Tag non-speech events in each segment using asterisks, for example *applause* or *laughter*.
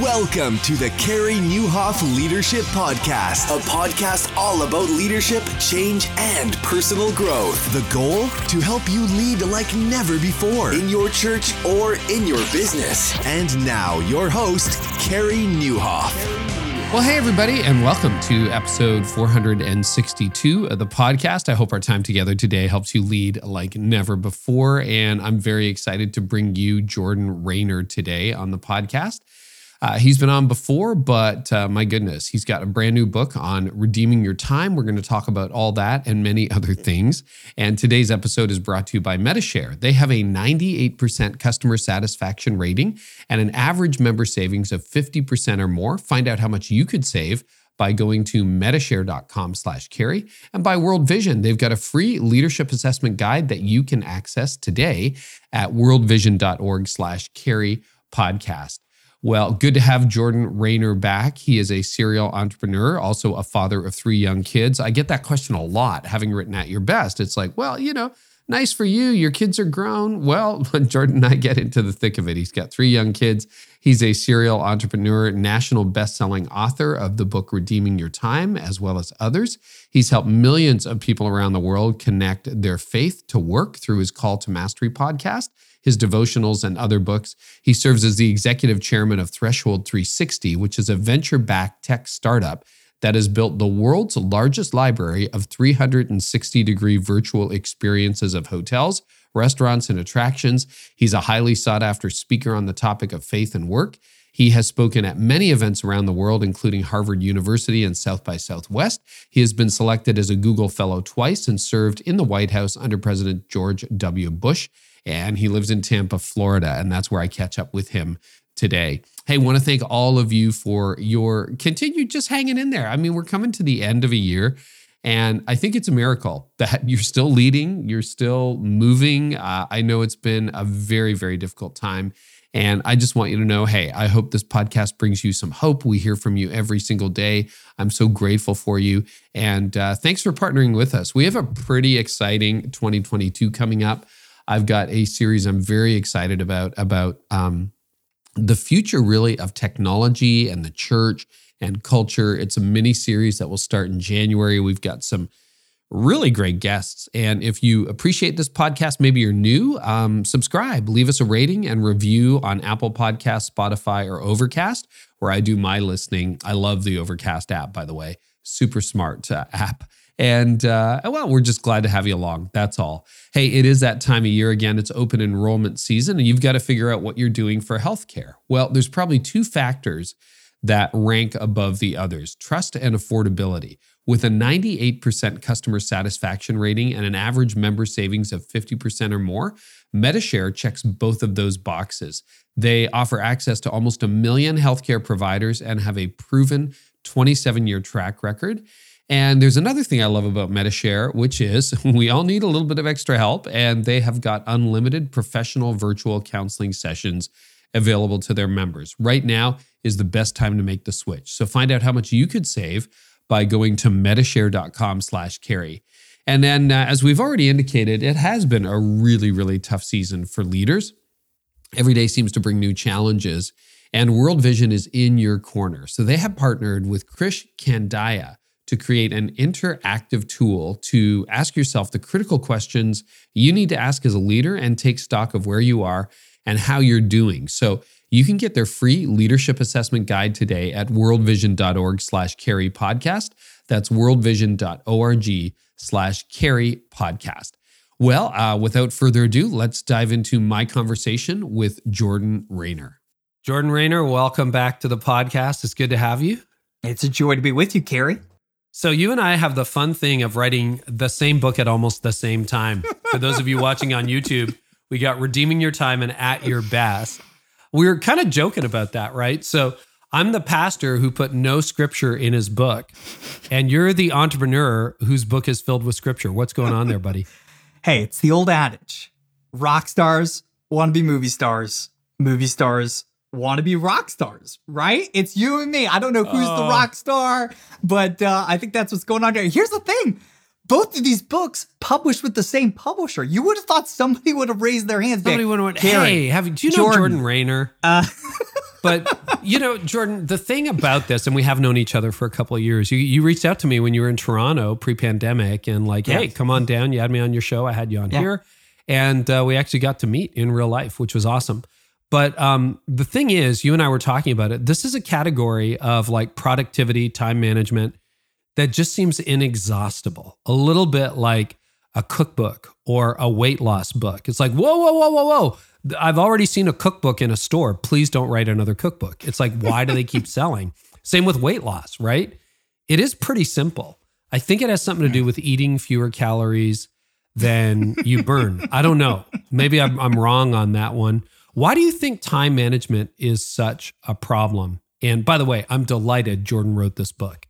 Welcome to the Carey Nieuwhof Leadership Podcast, a podcast all about leadership, change, and personal growth. The goal? To help you lead like never before in your church or in your business. And now, your host, Carey Nieuwhof. Well, hey, everybody, and welcome to episode 462 of the podcast. I hope our time together today helps you lead like never before. And I'm very excited to bring you Jordan Raynor today on the podcast. Uh, he's been on before, but uh, my goodness, he's got a brand new book on redeeming your time. We're going to talk about all that and many *laughs* other things. And today's episode is brought to you by Medi-Share. They have a 98% customer satisfaction rating and an average member savings of 50% or more. Find out how much you could save by going to medishare.com slash carey and by world vision they've got a free leadership assessment guide that you can access today at worldvision.org slash carey podcast well, good to have Jordan Raynor back. He is a serial entrepreneur, also a father of three young kids. I get that question a lot, having written at your best. It's like, well, you know, nice for you. Your kids are grown. Well, *laughs* Jordan and I get into the thick of it. He's got three young kids. He's a serial entrepreneur, national best-selling author of the book Redeeming Your Time, as well as others. He's helped millions of people around the world connect their faith to work through his Call to Mastery podcast his devotionals, and other books. He serves as the executive chairman of Threshold 360, which is a venture backed tech startup that has built the world's largest library of 360 degree virtual experiences of hotels, restaurants, and attractions. He's a highly sought after speaker on the topic of faith and work. He has spoken at many events around the world, including Harvard University and South by Southwest. He has been selected as a Google Fellow twice and served in the White House under President George W. Bush and he lives in Tampa, Florida. And that's where I catch up with him today. Hey, want to thank all of you for your continued just hanging in there. I mean, we're coming to the end of a year. And I think it's a miracle *laughs* that you're still leading, you're still moving. Uh, I know it's been a very, very difficult time. And I just want you to know hey, I hope this podcast brings you some hope. We hear from you every single day. I'm so grateful for you. And uh, thanks for partnering with us. We have a pretty exciting 2022 coming up. I've got a series I'm very excited about about um, the future, really, of technology and the church and culture. It's a mini series that will start in January. We've got some really great guests. And if you appreciate this podcast, maybe you're new, um, subscribe, leave us a rating and review on Apple Podcasts, Spotify, or Overcast, where I do my listening. I love the Overcast app, by the way, super smart uh, app. And uh, well, we're just glad to have you along. That's all. Hey, it is that time of year again. It's open enrollment season, and you've got to figure out what you're doing for healthcare. Well, there's probably two factors that rank above the others trust and affordability. With a 98% customer satisfaction rating and an average member savings of 50% or more, Medi-Share checks both of those boxes. They offer access to almost a million healthcare providers and have a proven 27 year track record. And there's another thing I love about Medi-Share, which is *laughs* we all need a little bit of extra help, and they have got unlimited professional virtual counseling sessions available to their members. Right now is the best time to make the switch. So find out how much you could save by going to medishare.com slash carey. And then, uh, as we've already indicated, it has been a really, really tough season for leaders. Every day seems to bring new challenges, and World Vision is in your corner. So they have partnered with Krish Kandiah to create an interactive tool to ask yourself the critical questions you need to ask as a leader and take stock of where you are and how you're doing. So you can get their free leadership assessment guide today at worldvision.org slash carey podcast. That's worldvision.org slash carey podcast. Well, uh, without further ado, let's dive into my conversation with Jordan Raynor. Jordan Raynor, welcome back to the podcast. It's good to have you. It's a joy to be with you, Carey. So you and I have the fun thing of writing the same book at almost the same time. For those of you watching on YouTube, we got Redeeming Your Time and At Your Best. We were kind of joking about that, right? So I'm the pastor who put no scripture in his book, and you're the entrepreneur whose book is filled with scripture. What's going on there, buddy? hey, it's the old adage rock stars want to be movie stars, movie stars want to be rock stars, right? It's you and me. I don't know who's the oh. rock star, but uh, I think that's what's going on here. Here's the thing. Both of these books published with the same publisher. You would have thought somebody would have raised their hands. Somebody would have went, "Hey, have do you know Jordan, Jordan Raynor?" Uh, *laughs* but you know, Jordan, the thing about this, and we have known each other for a couple of years. You you reached out to me when you were in Toronto pre-pandemic, and like, Yeah. hey, come on down. You had me on your show. I had you on Yeah. here, and uh, we actually got to meet in real life, which was awesome. But um, the thing is, you and I were talking about it. This is a category of like productivity, time management that just seems inexhaustible. A little bit like a cookbook or a weight loss book. It's like, whoa, whoa, whoa, whoa, whoa. I've already seen a cookbook in a store. Please don't write another cookbook. It's like, why do they keep selling? *laughs* Same with weight loss, right? It is pretty simple. I think it has something to do with eating fewer calories than you burn. I don't know. Maybe I'm, I'm wrong on that one. Why do you think time management is such a problem? And by the way, I'm delighted Jordan wrote this book.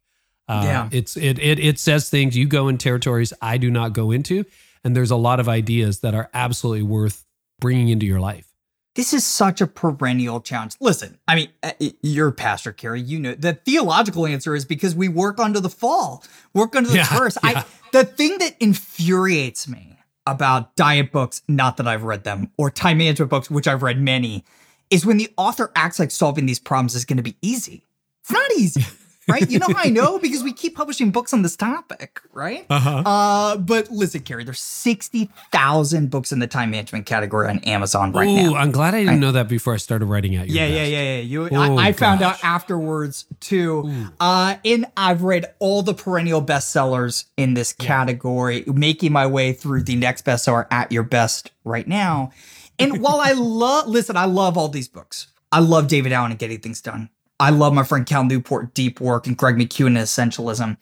Uh, Yeah. it's it, it it says things you go in territories I do not go into, and there's a lot of ideas that are absolutely worth bringing into your life. This is such a perennial challenge. Listen, I mean, uh, you're pastor, Carey. You know the theological answer is because we work under the fall, work under the Yeah, curse. *laughs* yeah. I the thing that infuriates me about diet books, not that I've read them, or time management books, which I've read many, is when the author acts like solving these problems is going to be easy. It's not easy. *laughs* Right? You know how I know? Because we keep publishing books on this topic, right? Uh-huh. Uh, but listen, Carey, there's 60,000 books in the time management category on Amazon right Ooh, now. I'm glad I didn't know that before I started writing out your Yeah, yeah, yeah, yeah. You, Oh, I, I found out afterwards too. Uh, and I've read all the perennial bestsellers in this category, making my way through the next bestseller at your best right now. And while I *laughs* love, listen, I love all these books. I love David Allen and Getting Things Done. I love my friend Cal Newport, Deep Work, and Greg McKeown, Essentialism.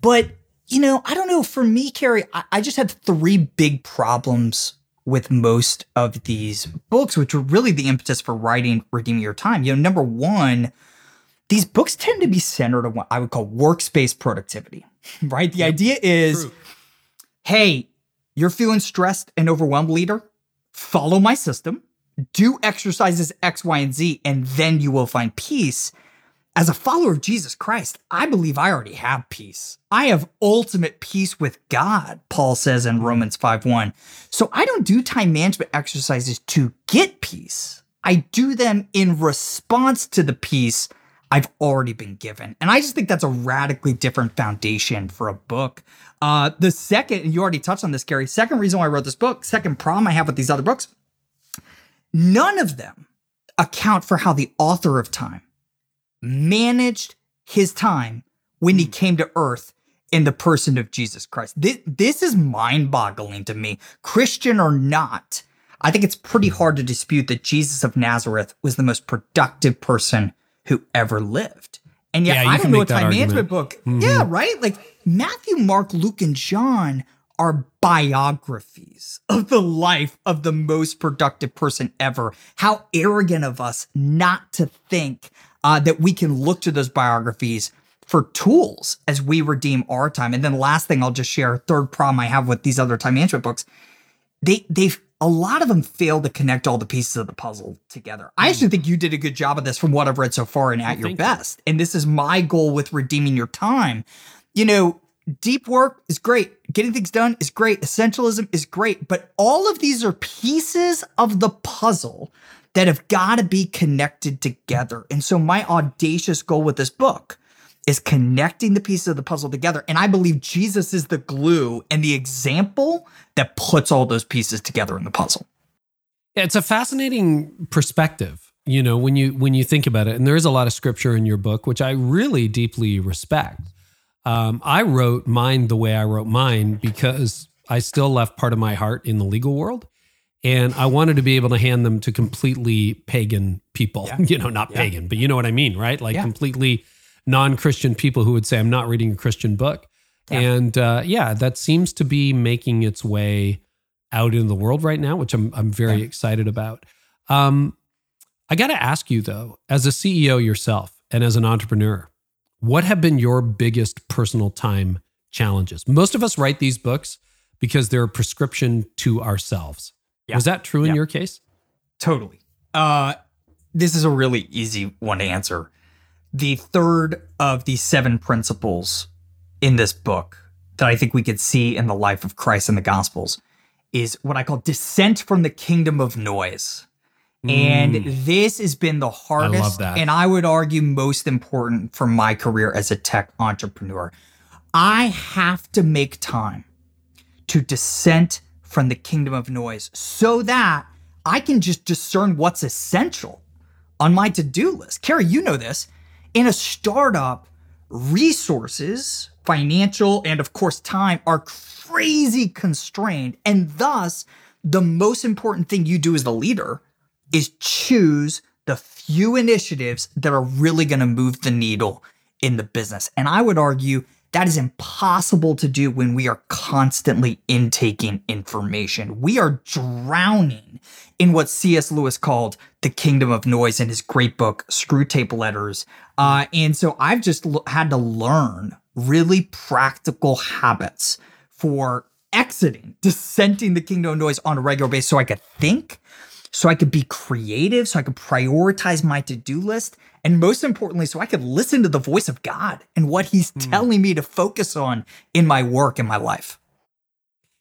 But you know, I don't know. For me, Carey, I, I just had three big problems with most of these books, which were really the impetus for writing Redeeming Your Time. You know, number one, these books tend to be centered on what I would call workspace productivity, *laughs* right? The idea is True. hey, you're feeling stressed and overwhelmed, leader, follow my system, do exercises X, Y, and Z, and then you will find peace. As a follower of Jesus Christ, I believe I already have peace. I have ultimate peace with God, Paul says in Romans 5 1. So I don't do time management exercises to get peace. I do them in response to the peace I've already been given. And I just think that's a radically different foundation for a book. Uh, the second, and you already touched on this, Gary, second reason why I wrote this book, second problem I have with these other books, none of them account for how the author of time managed his time when he came to earth in the person of Jesus Christ. This, this is mind boggling to me, Christian or not. I think it's pretty hard to dispute that Jesus of Nazareth was the most productive person who ever lived. And yet, Yeah, I don't know a time management argument. Mm-hmm. book. Yeah, right? Like Matthew, Mark, Luke, and John are biographies of the life of the most productive person ever. How arrogant of us not to think uh, that we can look to those biographies for tools as we redeem our time. And then last thing I'll just share, third problem I have with these other time management books, they they've a lot of them fail to connect all the pieces of the puzzle together. I actually think you did a good job of this from what I've read so far and at your best. And this is my goal with redeeming your time. You know, deep work is great. Getting things done is great. Essentialism is great. But all of these are pieces of the puzzle that have got to be connected together. And so my audacious goal with this book is connecting the pieces of the puzzle together. And I believe Jesus is the glue and the example that puts all those pieces together in the puzzle. It's a fascinating perspective, you know, when you when you think about it. And there is a lot of scripture in your book, which I really deeply respect. Um, I wrote mine the way I wrote mine because I still left part of my heart in the legal world. And I wanted to be able to hand them to completely pagan people, Yeah. *laughs* you know, not Yeah. pagan, but you know what I mean, right? Like Yeah. completely non Christian people who would say, I'm not reading a Christian book. And uh, yeah, that seems to be making its way out in the world right now, which I'm, I'm very excited about. Um, I got to ask you though, as a CEO yourself and as an entrepreneur, what have been your biggest personal time challenges? Most of us write these books because they're a prescription to ourselves. Yeah. Was that true in Yeah. your case? Totally. Uh, this is a really easy one to answer. The third of the seven principles in this book that I think we could see in the life of Christ in the Gospels is what I call descent from the kingdom of noise And mm. this has been the hardest that. and I would argue most important for my career as a tech entrepreneur. I have to make time to dissent from the kingdom of noise so that I can just discern what's essential on my to do list. Carey, you know this. In a startup, resources, financial, and of course, time are crazy constrained. And thus, the most important thing you do as the leader is choose the few initiatives that are really going to move the needle in the business. And I would argue that is impossible to do when we are constantly intaking information. We are drowning in what C.S. Lewis called the kingdom of noise in his great book, Screwtape Letters. Uh, and so I've just l- had to learn really practical habits for exiting, dissenting the kingdom of noise on a regular basis so I could think, so I could be creative, so I could prioritize my to do list, and most importantly, so I could listen to the voice of God and what He's hmm. telling me to focus on in my work and my life.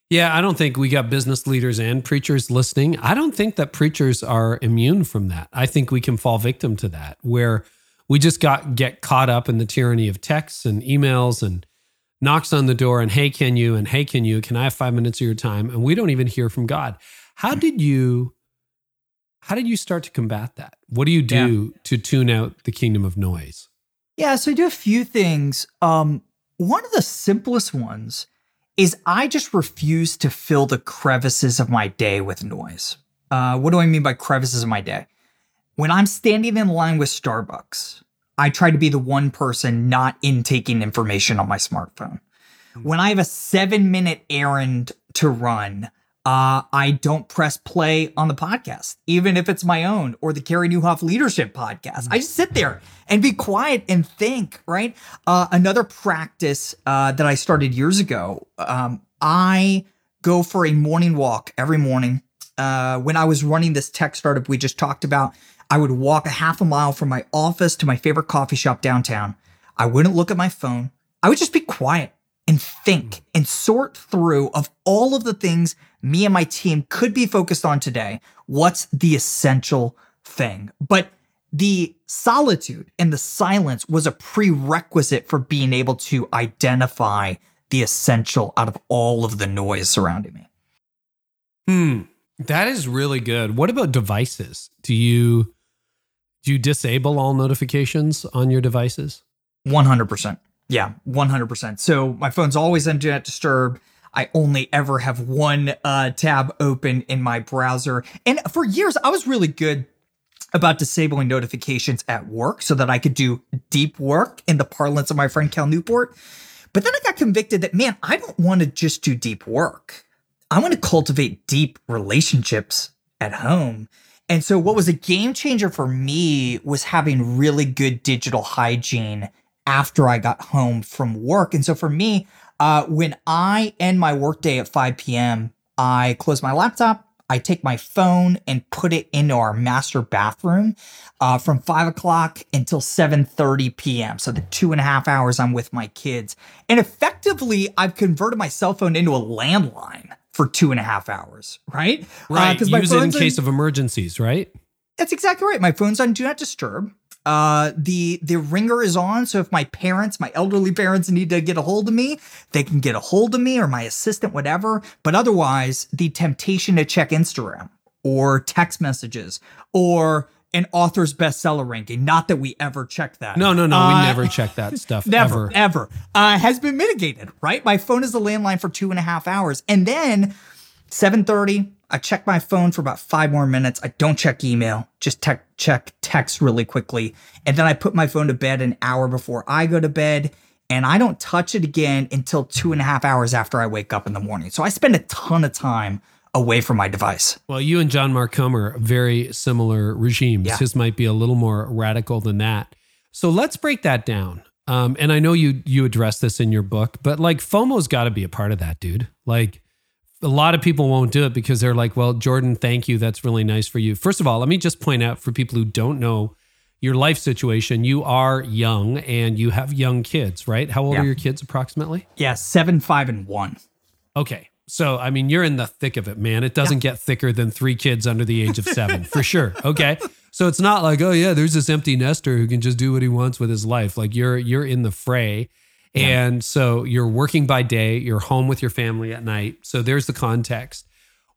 Yeah, I don't think we got business leaders and preachers listening. I don't think that preachers are immune from that. I think we can fall victim to that where we just got get caught up in the tyranny of texts and emails and knocks on the door and hey can you and hey can you can I have 5 minutes of your time and we don't even hear from God. How did you how did you start to combat that? What do you do to tune out the kingdom of noise? Yeah, so I do a few things. Um, one of the simplest ones is I just refuse to fill the crevices of my day with noise. Uh, what do I mean by crevices of my day? When I'm standing in line with Starbucks, I try to be the one person not intaking information on my smartphone. When I have a seven minute errand to run, uh, I don't press play on the podcast, even if it's my own or the Carey Nieuwhof Leadership podcast. I just sit there and be quiet and think, right? Uh, another practice uh, that I started years ago, um, I go for a morning walk every morning. Uh, when I was running this tech startup we just talked about, I would walk a half a mile from my office to my favorite coffee shop downtown. I wouldn't look at my phone. I would just be quiet and think and sort through of all of the things me and my team could be focused on today. What's the essential thing? But the solitude and the silence was a prerequisite for being able to identify the essential out of all of the noise surrounding me. Hmm. That is really good. What about devices? Do you do you disable all notifications on your devices? 100%. Yeah, 100%. So my phone's always on Do Not Disturb. I only ever have one uh, tab open in my browser. And for years, I was really good about disabling notifications at work so that I could do deep work in the parlance of my friend Cal Newport. But then I got convicted that, man, I don't want to just do deep work. I want to cultivate deep relationships at home. And so, what was a game changer for me was having really good digital hygiene after I got home from work. And so, for me, uh, when I end my workday at 5 p.m., I close my laptop, I take my phone and put it into our master bathroom uh, from five o'clock until 7:30 p.m. So the two and a half hours I'm with my kids, and effectively I've converted my cell phone into a landline for two and a half hours. Right? Right. Because my Use it in case of emergencies, right? that's exactly right. My phone's on Do Not Disturb. Uh, the the ringer is on, so if my parents, my elderly parents, need to get a hold of me, they can get a hold of me or my assistant, whatever. But otherwise, the temptation to check Instagram or text messages or an author's bestseller ranking. Not that we ever check that. No, no, no. Uh, we never check that *laughs* stuff Never, ever. ever. Uh, has been mitigated, right? My phone is a landline for two and a half hours. And then 7.30, I check my phone for about five more minutes. I don't check email, just te- check text really quickly. And then I put my phone to bed an hour before I go to bed. And I don't touch it again until two and a half hours after I wake up in the morning. So I spend a ton of time away from my device. Well, you and John Mark Comer, very similar regimes. Yeah. His might be a little more radical than that. So let's break that down. Um, and I know you you address this in your book, but like FOMO's got to be a part of that, dude. Like a lot of people won't do it because they're like, well, Jordan, thank you. That's really nice for you. First of all, let me just point out for people who don't know your life situation, you are young and you have young kids, right? How old Yeah. are your kids approximately? Yeah, seven, five, and one. Okay. So, I mean, you're in the thick of it, man. It doesn't get thicker than three kids under the age of seven, for *laughs* sure. Okay. So it's not like, oh yeah, there's this empty nester who can just do what he wants with his life. Like you're you're in the fray. And so you're working by day, you're home with your family at night. So there's the context.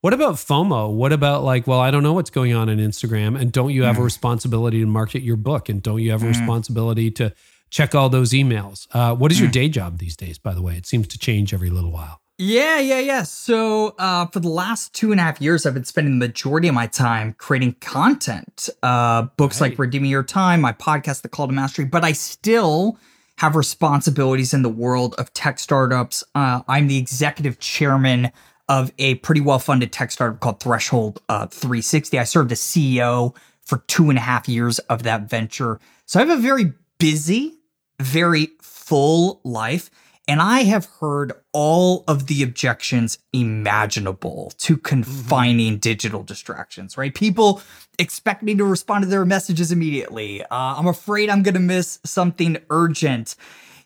What about FOMO? What about like, well, I don't know what's going on on Instagram. And don't you have a responsibility to market your book? And don't you have a responsibility to check all those emails? Uh, what is your day job these days, by the way? It seems to change every little while. Yeah, yeah, yeah. So uh, for the last two and a half years, I've been spending the majority of my time creating content. Uh, books like Right. Redeeming Your Time, my podcast, The Call to Mastery, but I still have responsibilities in the world of tech startups. Uh, I'm the executive chairman of a pretty well funded tech startup called Threshold uh, 360. I served as CEO for two and a half years of that venture. So I have a very busy, very full life. And I have heard all of the objections imaginable to confining digital distractions, right? People expect me to respond to their messages immediately. Uh, I'm afraid I'm going to miss something urgent.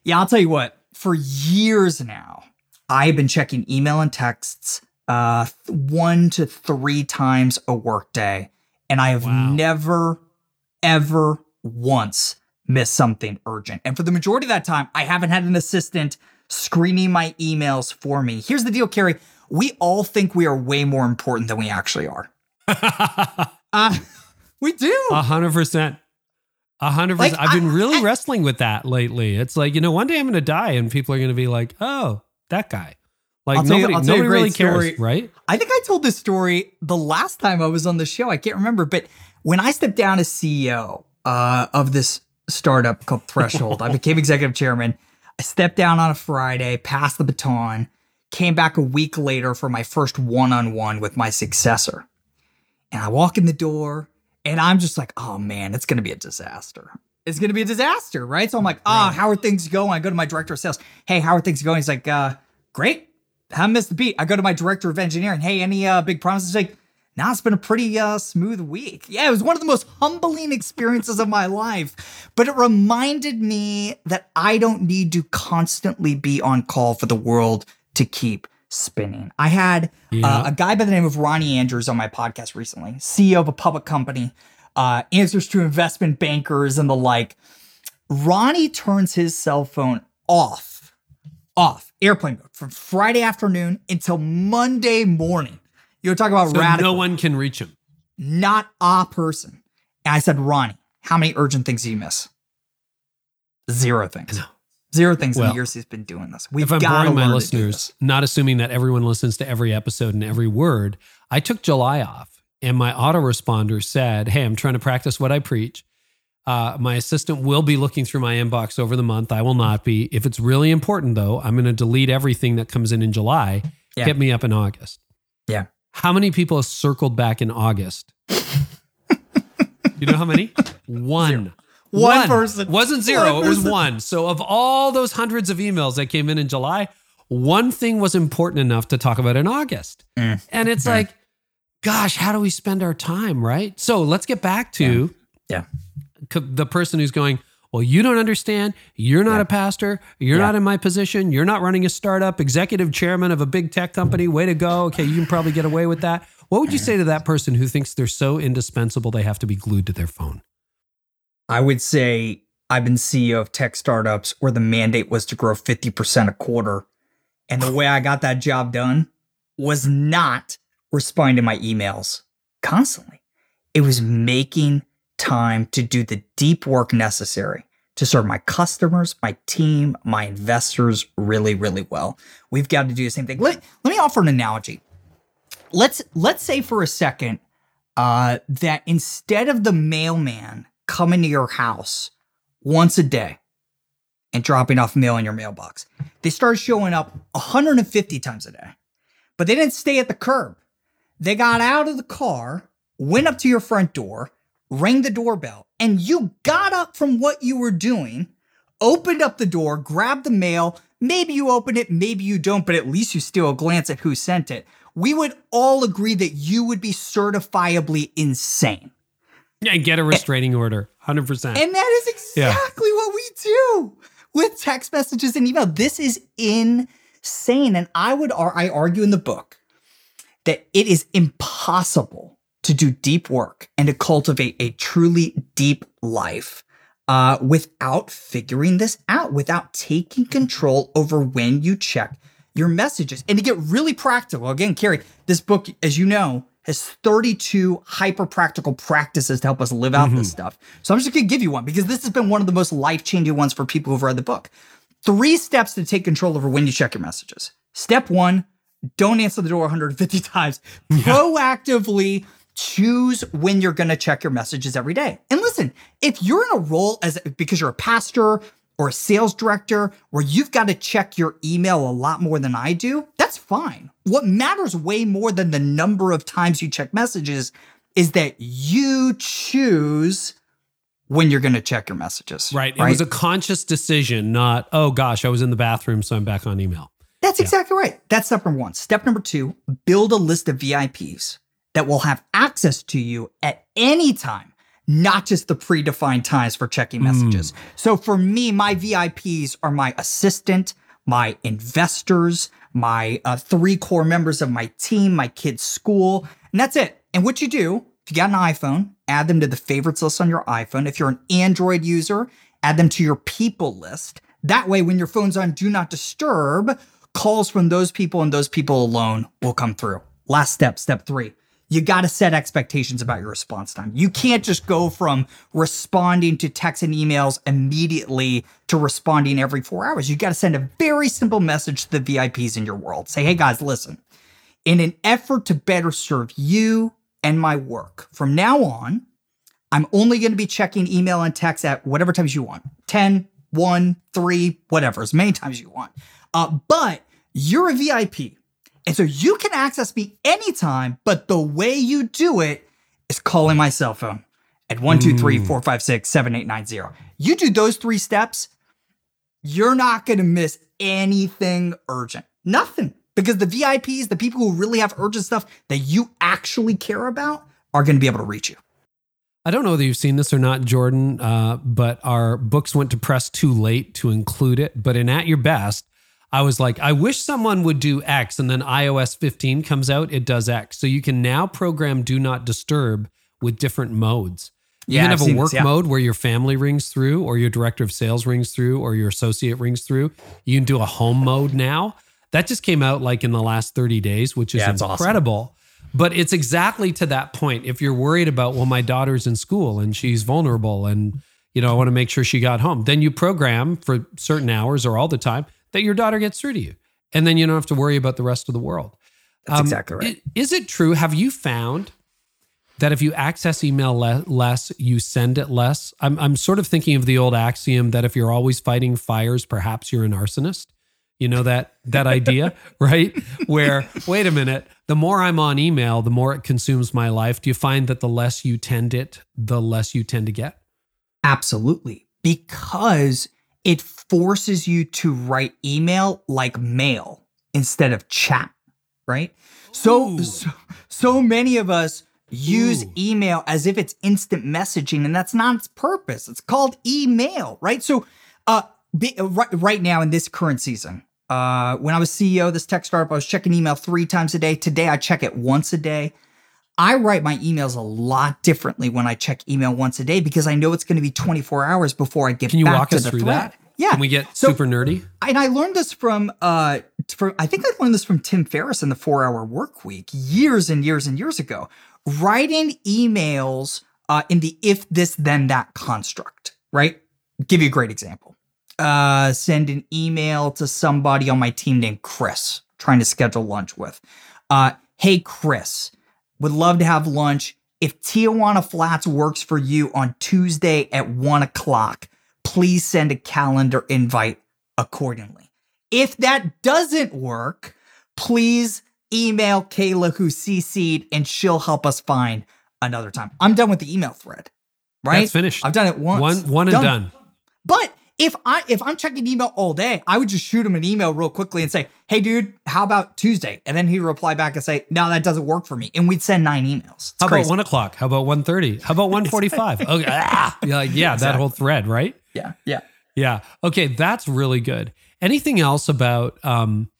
Yeah, I'll tell you what, for years now, I've been checking email and texts uh, one to three times a workday. And I have Wow. never, ever once missed something urgent. And for the majority of that time, I haven't had an assistant screening my emails for me. Here's the deal, Carey. We all think we are way more important than we actually are. *laughs* Uh, *laughs* we do. A hundred percent. A hundred percent. I've been really I- wrestling with that lately. It's like, you know, one day I'm going to die and people are going to be like, oh, that guy. Like I'll nobody, you nobody really story. cares, right? I think I told this story the last time I was on the show. I can't remember, but when I stepped down as CEO uh, of this startup called *laughs* Threshold, I became executive chairman. I stepped down on a Friday, passed the baton, came back a week later for my first one on one with my successor. And I walk in the door and I'm just like, oh man, it's going to be a disaster. It's going to be a disaster, right? So I'm like, oh, how are things going? I go to my director of sales. Hey, how are things going? He's like, uh, great. Haven't missed the beat. I go to my director of engineering. Hey, any uh, big promises? He's like, now it's been a pretty uh, smooth week. Yeah, it was one of the most humbling experiences of my life. But it reminded me that I don't need to constantly be on call for the world to keep spinning. I had Yeah. uh, a guy by the name of Ronnie Andrews on my podcast recently, CEO of a public company, uh, answers to investment bankers and the like. Ronnie turns his cell phone off, off airplane mode from Friday afternoon until Monday morning. You're talking about So radical, no one can reach him. not a person. And I said, Ronnie, how many urgent things do you miss? Zero things. Zero things in Well, the years he's been doing this. We've if I'm boring my learn to do listeners, not assuming that everyone listens to every episode and every word, I took July off and my autoresponder said, Hey, I'm trying to practice what I preach. Uh, my assistant will be looking through my inbox over the month. I will not be. If it's really important, though, I'm going to delete everything that comes in in July. Yeah. Hit me up in August. Yeah. How many people have circled back in August? *laughs* you know how many? *laughs* One. One person. Wasn't zero, One it was one. So, of all those hundreds of emails that came in in July, one thing was important enough to talk about in August. Mm. And it's like, gosh, how do we spend our time, right? So, let's get back to Yeah. c- the person who's going, well, you don't understand. You're not Yeah. a pastor. You're Yeah. not in my position. You're not running a startup, executive chairman of a big tech company. Way to go. Okay, you can probably get away with that. What would you say to that person who thinks they're so indispensable they have to be glued to their phone? I would say I've been CEO of tech startups where the mandate was to grow 50% a quarter. And the way I got that job done was not responding to my emails constantly. It was making time to do the deep work necessary to serve my customers, my team, my investors really, really well. We've got to do the same thing. Let, let me offer an analogy. Let's let's say for a second uh, that instead of the mailman coming to your house once a day and dropping off mail in your mailbox, they started showing up 150 times a day. But they didn't stay at the curb. They got out of the car, went up to your front door, rang the doorbell, and you got up from what you were doing, opened up the door, grabbed the mail. Maybe you open it, maybe you don't, but at least you steal a glance at who sent it. We would all agree that you would be certifiably insane. Yeah, get a restraining order. 100%. And that is Yeah. exactly what we do with text messages and email. This is insane. and I would I argue in the book that it is impossible to do deep work and to cultivate a truly deep life uh, without figuring this out, without taking control over when you check your messages. And to get really practical, again, Carey, this book, as you know, has 32 hyper practical practices to help us live out this mm-hmm. stuff. So I'm just gonna give you one because this has been one of the most life changing ones for people who've read the book. Three steps to take control over when you check your messages. Step one, don't answer the door 150 times. *laughs* Proactively choose when you're going to check your messages every day. And listen, if you're in a role as because you're a pastor or a sales director where you've got to check your email a lot more than I do, that's fine. What matters way more than the number of times you check messages is that you choose when you're going to check your messages. Right. It was a conscious decision, not, oh gosh, I was in the bathroom, so I'm back on email. That's exactly right. That's step number one. Step number two, build a list of VIPs that will have access to you at any time, not just the predefined times for checking messages. So for me, my VIPs are my assistant, my investors, my uh, three core members of my team, my kids' school, and that's it. And what you do, if you got an iPhone, add them to the favorites list on your iPhone. If you're an Android user, add them to your people list. That way, when your phone's on Do Not Disturb, calls from those people and those people alone will come through. Last step, step three. You got to set expectations about your response time. You can't just go from responding to texts and emails immediately to responding every four hours. You got to send a very simple message to the VIPs in your world. Say, hey guys, listen, in an effort to better serve you and my work, from now on, I'm only going to be checking email and text at whatever times you want 10, 1, 3, whatever, as many times you want. Uh, but you're a VIP. And so you can access me anytime, but the way you do it is calling my cell phone at 123 456 7890. You do those three steps, you're not going to miss anything urgent. Nothing. Because the VIPs, the people who really have urgent stuff that you actually care about, are going to be able to reach you. I don't know whether you've seen this or not, Jordan, uh, but our books went to press too late to include it. But in At Your Best, I was like, I wish someone would do X, and then iOS 15 comes out, it does X. So you can now program Do Not Disturb with different modes. You Yeah, can I've a work this, yeah. mode where your family rings through, or your director of sales rings through, or your associate rings through. You can do a home mode now. That just came out like in the last 30 days, which is Yeah, it's awesome. incredible. But it's exactly to that point. If you're worried about, well, my daughter's in school and she's vulnerable and, you know, I want to make sure she got home, then you program for certain hours or all the time that your daughter gets through to you. And then you don't have to worry about the rest of the world. That's Um, exactly right. Is it true? Have you found that if you access email le- less, you send it less? I'm, I'm sort of thinking of the old axiom that if you're always fighting fires, perhaps you're an arsonist. You know that that idea, *laughs* right? Where wait a minute, the more I'm on email, the more it consumes my life. Do you find that the less you tend it, the less you tend to get? Absolutely. Because it forces you to write email like mail instead of chat, right? So, so so many of us use Ooh. email as if it's instant messaging and that's not its purpose. It's called email, right? So uh be, uh, right, right now in this current season, uh when I was CEO of this tech startup, I was checking email 3 times a day. Today I check it once a day. I write my emails a lot differently when I check email once a day because I know it's going to be 24 hours before I get back to the. Can you walk us through thread. that? Yeah. Can we get So- super nerdy? and I learned this from uh from I think I learned this from Tim Ferriss in the 4-hour work week years and years and years ago. Writing emails uh in the if this then that construct, right? Give you a great example. Uh send an email to somebody on my team named Chris trying to schedule lunch with. Uh hey Chris, would love to have lunch. If Tijuana Flats works for you on Tuesday at one o'clock, please send a calendar invite accordingly. If that doesn't work, please email Kayla who CC'd and she'll help us find another time. I'm done with the email thread. Right? That's finished. I've done it once. One one and done. But if I if I'm checking email all day, I would just shoot him an email real quickly and say, "Hey, dude, how about Tuesday?" And then he'd reply back and say, "No, that doesn't work for me." And we'd send nine emails. It's How crazy. about one o'clock? How about one thirty? How about one forty-five? *laughs* okay, ah, You're like yeah, that whole thread, right? Yeah, yeah. Yeah. Okay, that's really good. Anything else about um,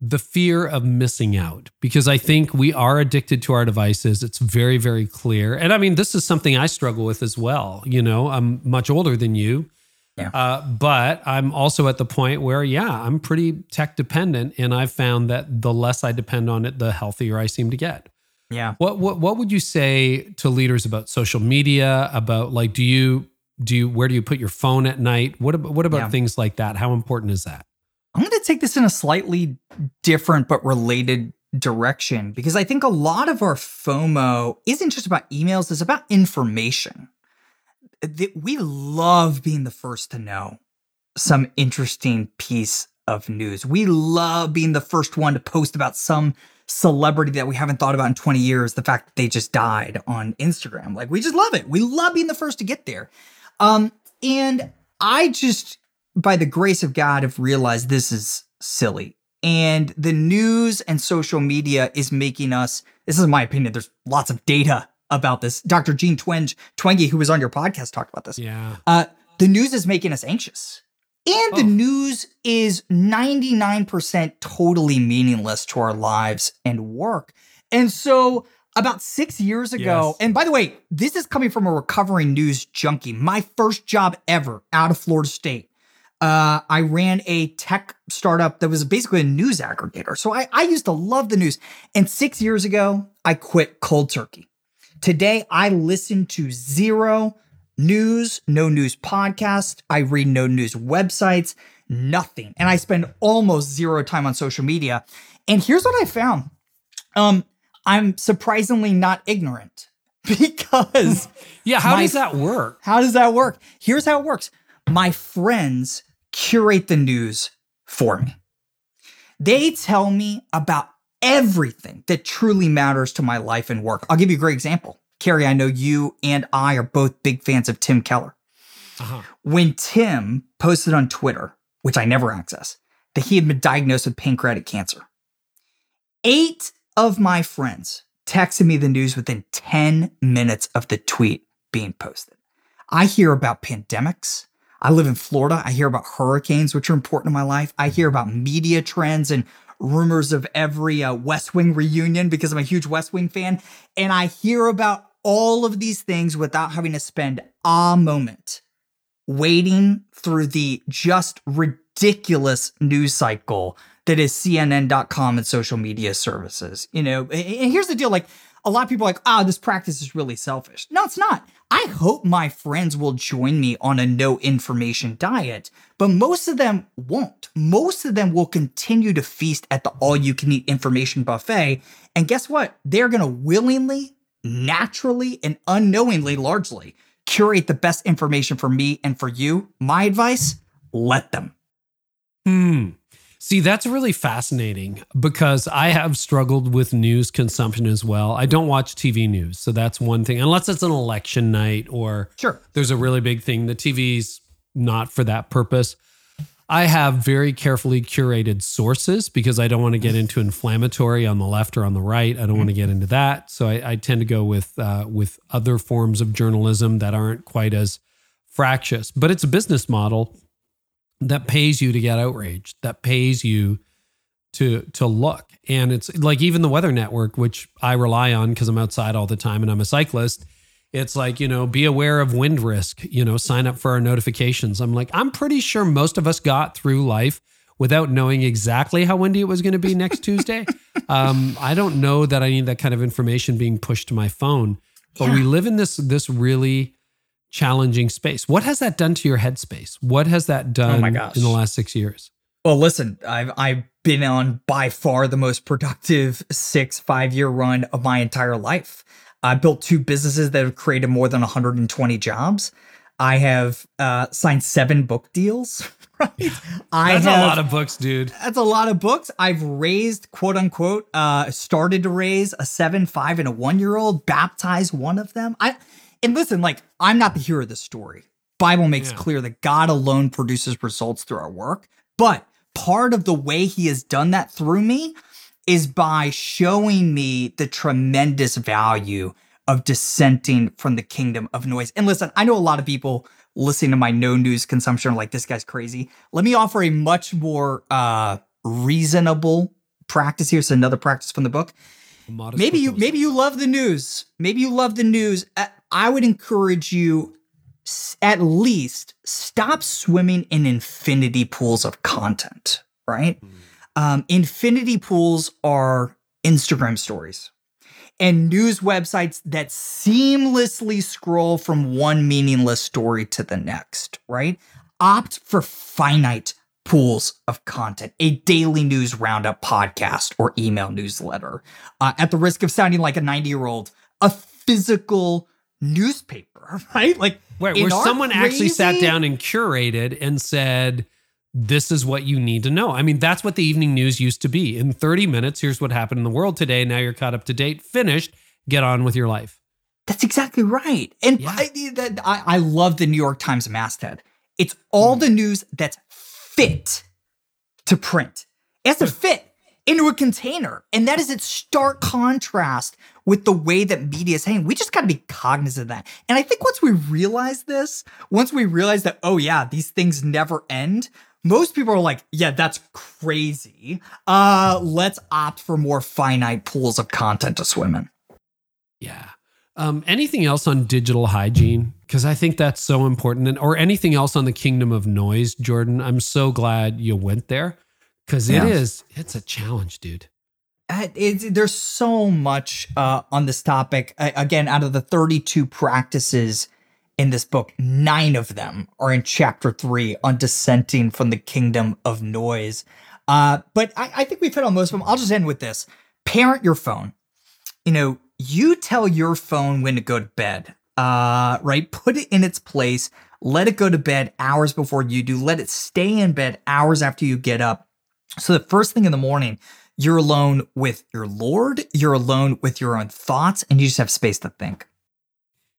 the fear of missing out because I think we are addicted to our devices. It's very, very clear. And I mean, this is something I struggle with as well. You know, I'm much older than you. Yeah. Uh, but I'm also at the point where, yeah, I'm pretty tech dependent. And I've found that the less I depend on it, the healthier I seem to get. Yeah. What, what, what would you say to leaders about social media? About like, do you, do you, where do you put your phone at night? What about, what about Yeah. things like that? How important is that? I'm going to take this in a slightly different but related direction because I think a lot of our FOMO isn't just about emails, it's about information. That We love being the first to know some interesting piece of news. We love being the first one to post about some celebrity that we haven't thought about in 20 years, the fact that they just died on Instagram. Like we just love it. We love being the first to get there. Um, and I just, by the grace of God, have realized this is silly. And the news and social media is making us, this is my opinion, there's lots of data about this. Dr. Jean Twenge, Twenge, who was on your podcast, talked about this. Yeah. Uh, the news is making us anxious. And the Oh. news is 99% totally meaningless to our lives and work. And so, about six years ago, Yes. and by the way, this is coming from a recovering news junkie. My first job ever out of Florida State. Uh, I ran a tech startup that was basically a news aggregator. So I, I used to love the news. And six years ago, I quit cold turkey. Today, I listen to zero news, no news podcast. I read no news websites, nothing. And I spend almost zero time on social media. And here's what I found. Um, I'm surprisingly not ignorant *laughs* because *laughs* Yeah. How My- does that work? how does that work? Here's how it works. My friends curate the news for me. They tell me about everything that truly matters to my life and work. I'll give you a great example. Carey, I know you and I are both big fans of Tim Keller. Uh-huh. When Tim posted on Twitter, which I never access, that he had been diagnosed with pancreatic cancer, eight of my friends texted me the news within 10 minutes of the tweet being posted. I hear about pandemics. I live in Florida. I hear about hurricanes, which are important in my life. I hear about media trends and rumors of every uh, West Wing reunion because I'm a huge West Wing fan. And I hear about all of these things without having to spend a moment wading through the just ridiculous news cycle that is CNN.com and social media services. You know, and and here's the deal like, a lot of people are like, oh, this practice is really selfish. No, it's not. I hope my friends will join me on a no information diet, but most of them won't. Most of them will continue to feast at the all you can eat information buffet. And guess what? They're going to willingly, naturally, and unknowingly, largely, curate the best information for me and for you. My advice let them. Hmm. See, that's really fascinating because I have struggled with news consumption as well. I don't watch TV news. So that's one thing, unless it's an election night or Sure. there's a really big thing. The TV's not for that purpose. I have very carefully curated sources because I don't want to get into inflammatory on the left or on the right. I don't want to get into that. So I, I tend to go with uh, with other forms of journalism that aren't quite as fractious. But it's a business model that pays you to get outraged, that pays you to to look. And it's like even the Weather Network, which I rely on because I'm outside all the time and I'm a cyclist. It's like, you know, be aware of wind risk, you know, sign up for our notifications. I'm like, I'm pretty sure most of us got through life without knowing exactly how windy it was going to be next *laughs* Tuesday. Um, I don't know that I need that kind of information being pushed to my phone. But we live in this this really challenging space. What has that done to your headspace? What has that done Oh my gosh. in the last six years? Well, listen, I've I've been on by far the most productive six five year run of my entire life. I built two businesses that have created more than 120 jobs. I have uh, signed seven book deals. *laughs* Right, *laughs* I That's have, a lot of books, dude. That's a lot of books. I've raised, quote unquote, uh, started to raise a seven, five, and a one year old, baptized one of them. I and listen, like, I'm not the hero of the story. Bible makes Yeah. clear that God alone produces results through our work. But part of the way he has done that through me is by showing me the tremendous value of dissenting from the kingdom of noise. And listen, I know a lot of people listening to my no news consumption are like, this guy's crazy. Let me offer a much more uh, reasonable practice here. here's another practice from the book maybe you maybe you love the news maybe you love the news uh, i would encourage you at least stop swimming in infinity pools of content right mm. um, infinity pools are instagram stories and news websites that seamlessly scroll from one meaningless story to the next right opt for finite pools of content, a daily news roundup podcast or email newsletter. Uh, at the risk of sounding like a 90 year old, a physical newspaper, *laughs* right? Like where, where someone crazy... actually sat down and curated and said, this is what you need to know. I mean, that's what the evening news used to be. In 30 minutes, here's what happened in the world today. Now you're caught up to date, finished, get on with your life. That's exactly right. And yeah. I, I, I love the New York Times masthead. It's all mm. the news that's fit to print. It has to fit into a container. And that is its stark contrast with the way that media is hanging. We just got to be cognizant of that. And I think once we realize this, once we realize that, oh, yeah, these things never end, most people are like, yeah, that's crazy. Uh, let's opt for more finite pools of content to swim in. Yeah. Um, anything else on digital hygiene? Because I think that's so important. And, or anything else on the kingdom of noise, Jordan? I'm so glad you went there because it yeah. is, it's a challenge, dude. Uh, there's so much uh, on this topic. Uh, again, out of the 32 practices in this book, nine of them are in chapter three on dissenting from the kingdom of noise. Uh, but I, I think we've hit on most of them. I'll just end with this parent your phone. You know, you tell your phone when to go to bed, uh, right? Put it in its place. Let it go to bed hours before you do. Let it stay in bed hours after you get up. So the first thing in the morning, you're alone with your Lord, you're alone with your own thoughts, and you just have space to think.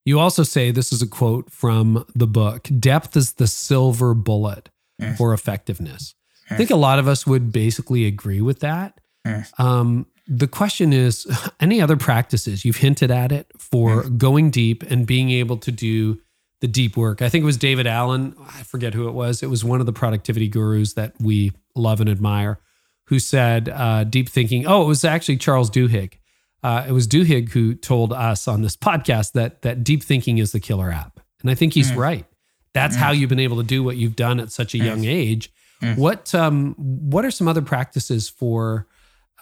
You also say this is a quote from the book depth is the silver bullet mm. for effectiveness. Mm. I think a lot of us would basically agree with that. Mm. Um, the question is *laughs* any other practices you've hinted at it for mm. going deep and being able to do the deep work i think it was david allen i forget who it was it was one of the productivity gurus that we love and admire who said uh, deep thinking oh it was actually charles duhigg uh, it was duhigg who told us on this *laughs* podcast that that deep thinking is the killer app and i think he's mm. right that's mm. how you've been able to do what you've done at such a young age mm. what um what are some other practices for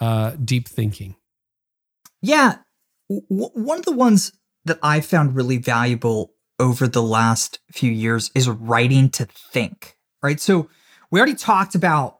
uh, deep thinking? Yeah. W- one of the ones that I found really valuable over the last few years is writing to think, right? So we already talked about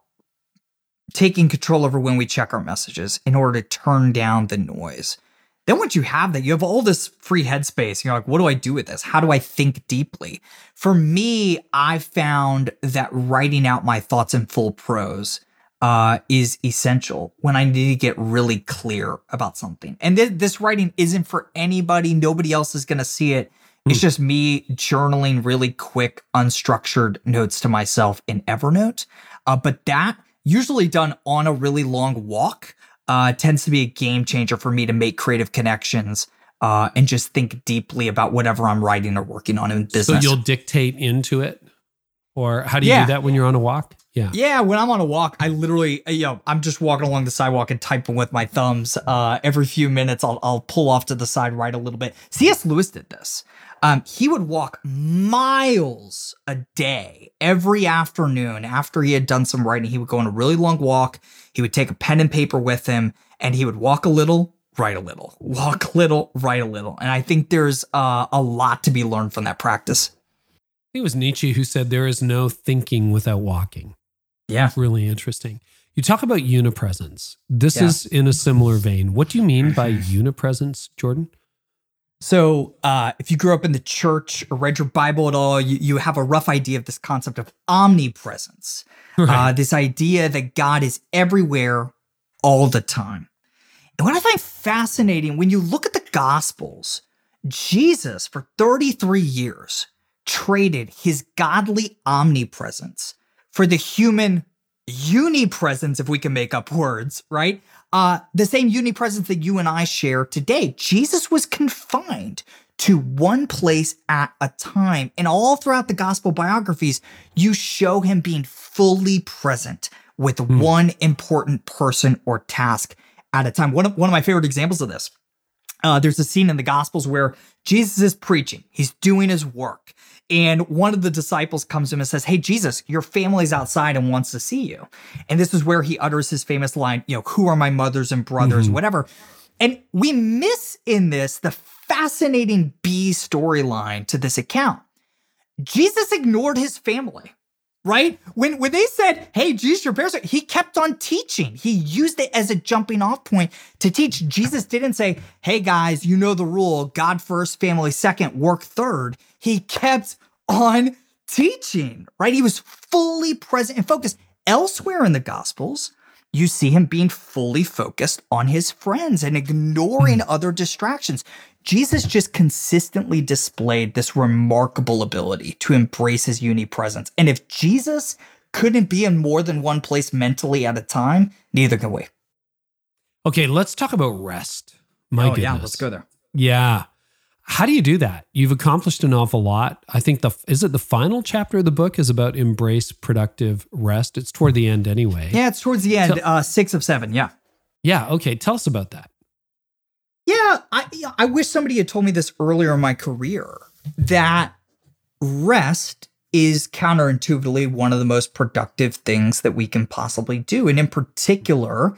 taking control over when we check our messages in order to turn down the noise. Then once you have that, you have all this free headspace. You're like, what do I do with this? How do I think deeply? For me, I found that writing out my thoughts in full prose uh, is essential when I need to get really clear about something. And th- this writing isn't for anybody. Nobody else is going to see it. It's hmm. just me journaling really quick, unstructured notes to myself in Evernote. Uh, but that, usually done on a really long walk, uh, tends to be a game changer for me to make creative connections uh, and just think deeply about whatever I'm writing or working on in business. So you'll dictate into it? Or how do you yeah. do that when you're on a walk? Yeah. Yeah. When I'm on a walk, I literally, uh, you know, I'm just walking along the sidewalk and typing with my thumbs. Uh, every few minutes, I'll, I'll pull off to the side, write a little bit. C.S. Lewis did this. Um, he would walk miles a day every afternoon after he had done some writing. He would go on a really long walk. He would take a pen and paper with him and he would walk a little, write a little, walk a little, write a little. And I think there's uh, a lot to be learned from that practice. it was Nietzsche who said there is no thinking without walking. Yeah. Really interesting. You talk about unipresence. This yeah. is in a similar vein. What do you mean by unipresence, Jordan? So, uh, if you grew up in the church or read your Bible at all, you, you have a rough idea of this concept of omnipresence. Right. Uh, this idea that God is everywhere all the time. And what I find fascinating when you look at the Gospels, Jesus, for 33 years, traded his godly omnipresence for the human unipresence, if we can make up words, right? Uh, the same unipresence that you and I share today. Jesus was confined to one place at a time. And all throughout the gospel biographies, you show him being fully present with one important person or task at a time. One of, one of my favorite examples of this uh, there's a scene in the Gospels where Jesus is preaching, he's doing his work. And one of the disciples comes to him and says, Hey, Jesus, your family's outside and wants to see you. And this is where he utters his famous line, you know, who are my mothers and brothers, mm-hmm. whatever. And we miss in this the fascinating B storyline to this account. Jesus ignored his family right? When when they said, "Hey, Jesus, your parents," he kept on teaching. He used it as a jumping off point to teach. Jesus didn't say, "Hey guys, you know the rule: God first, family second, work third. He kept on teaching, right? He was fully present and focused. Elsewhere in the Gospels, you see him being fully focused on his friends and ignoring hmm. other distractions. Jesus just consistently displayed this remarkable ability to embrace his uni presence. And if Jesus couldn't be in more than one place mentally at a time, neither can we. Okay, let's talk about rest. My oh, goodness. yeah, let's go there. Yeah. How do you do that? You've accomplished an awful lot. I think the is it the final chapter of the book is about embrace productive rest. It's toward the end anyway. Yeah, it's towards the end, So- uh, six of seven. Yeah. Yeah, okay, tell us about that. Yeah, I I wish somebody had told me this earlier in my career that rest is counterintuitively one of the most productive things that we can possibly do, and in particular,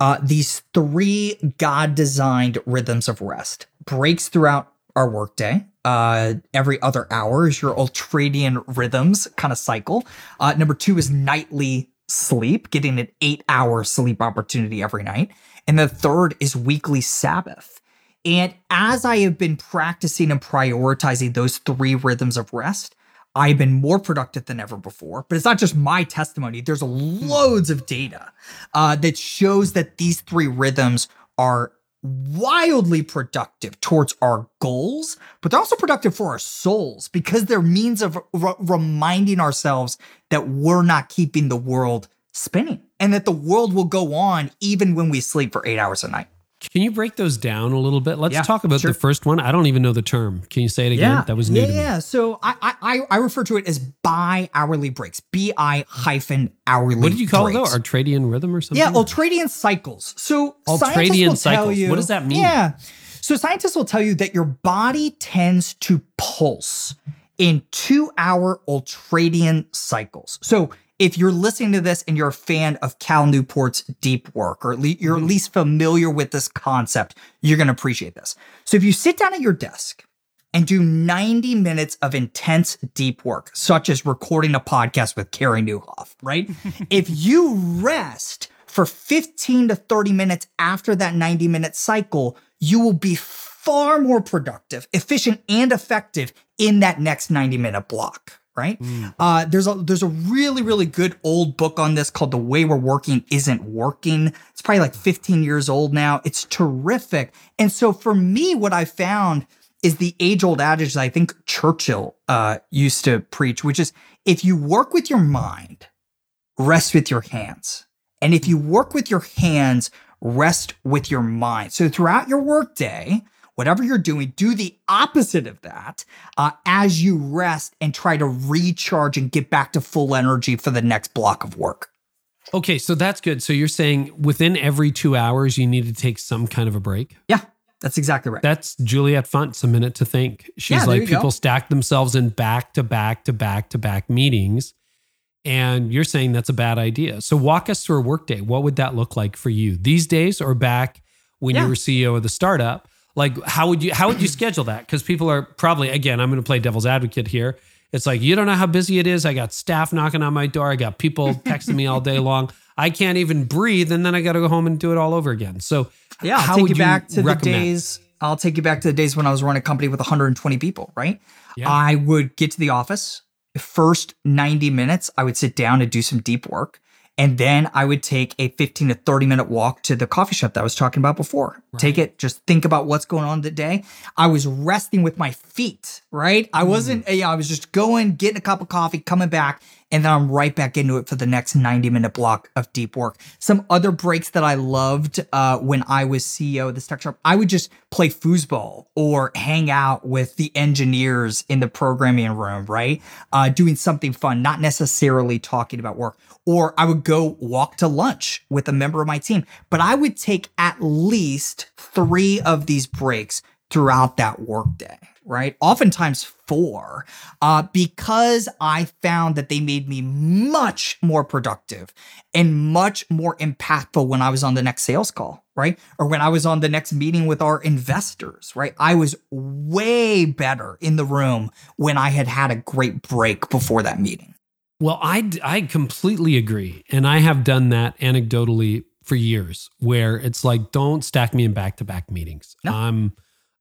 uh, these three God-designed rhythms of rest breaks throughout our workday. Uh, every other hour is your ultradian rhythms kind of cycle. Uh, number two is nightly sleep, getting an eight-hour sleep opportunity every night. And the third is weekly Sabbath. And as I have been practicing and prioritizing those three rhythms of rest, I've been more productive than ever before. But it's not just my testimony, there's loads of data uh, that shows that these three rhythms are wildly productive towards our goals, but they're also productive for our souls because they're means of reminding ourselves that we're not keeping the world spinning and that the world will go on even when we sleep for eight hours a night. Can you break those down a little bit? Let's Yeah, talk about sure. the first one. I don't even know the term. Can you say it again? That was new yeah, to me. yeah. So I, I I I refer to it as bi hourly breaks. B I hyphen hourly. What did you call breaks. it though? Artradian rhythm or something? Yeah, ultradian cycles. So Ultradian cycles. you- What does that mean? Yeah. So scientists will tell you that your body tends to pulse in two-hour ultradian cycles. So if you're listening to this and you're a fan of Cal Newport's deep work, or at le- you're at mm-hmm. least familiar with this concept, you're going to appreciate this. So if you sit down at your desk and do 90 minutes of intense deep work, such as recording a podcast with Carey Nieuwhof, right? *laughs* if you rest for 15 to 30 minutes after that 90 minute cycle, you will be far more productive, efficient, and effective in that next 90 minute block. Right. Uh, there's a there's a really really good old book on this called "The Way We're Working Isn't Working." It's probably like 15 years old now. It's terrific. And so for me, what I found is the age old adage that I think Churchill uh, used to preach, which is if you work with your mind, rest with your hands. And if you work with your hands, rest with your mind. So throughout your workday, whatever you're doing, do the opposite of that uh, as you rest and try to recharge and get back to full energy for the next block of work. Okay, so that's good. So you're saying within every two hours, you need to take some kind of a break? Yeah, that's exactly right. That's Juliet Funt's a minute to think. She's Yeah, like you go. people stack themselves in back to back to back to back meetings. And you're saying that's a bad idea. So walk us through a workday. What would that look like for you these days or back when you were CEO of the startup? Like how would you how would you schedule that? Because people are probably again, I'm going to play devil's advocate here. It's like you don't know how busy it is. I got staff knocking on my door. I got people *laughs* texting me all day long. I can't even breathe, and then I got to go home and do it all over again. So Yeah, I'll how take would you back to recommend? the days. I'll take you back to the days when I was running a company with 120 people, right? Yeah. I would get to the office. First 90 minutes, I would sit down and do some deep work. And then I would take a 15 to 30 minute walk to the coffee shop that I was talking about before. Take it, just think about what's going on today. I was resting with my feet, right? I wasn't, yeah, I was just going, getting a cup of coffee, coming back, and then I'm right back into it for the next 90 minute block of deep work. Some other breaks that I loved uh, when I was CEO of this tech shop, I would just play foosball or hang out with the engineers in the programming room, right? Uh, doing something fun, not necessarily talking about work. Or I would go walk to lunch with a member of my team, but I would take at least three of these breaks throughout that workday right? Oftentimes four, uh, because I found that they made me much more productive and much more impactful when I was on the next sales call, right? Or when I was on the next meeting with our investors, right? I was way better in the room when I had had a great break before that meeting. Well, I, I completely agree. And I have done that anecdotally for years where it's like, don't stack me in back to back meetings. No. I'm,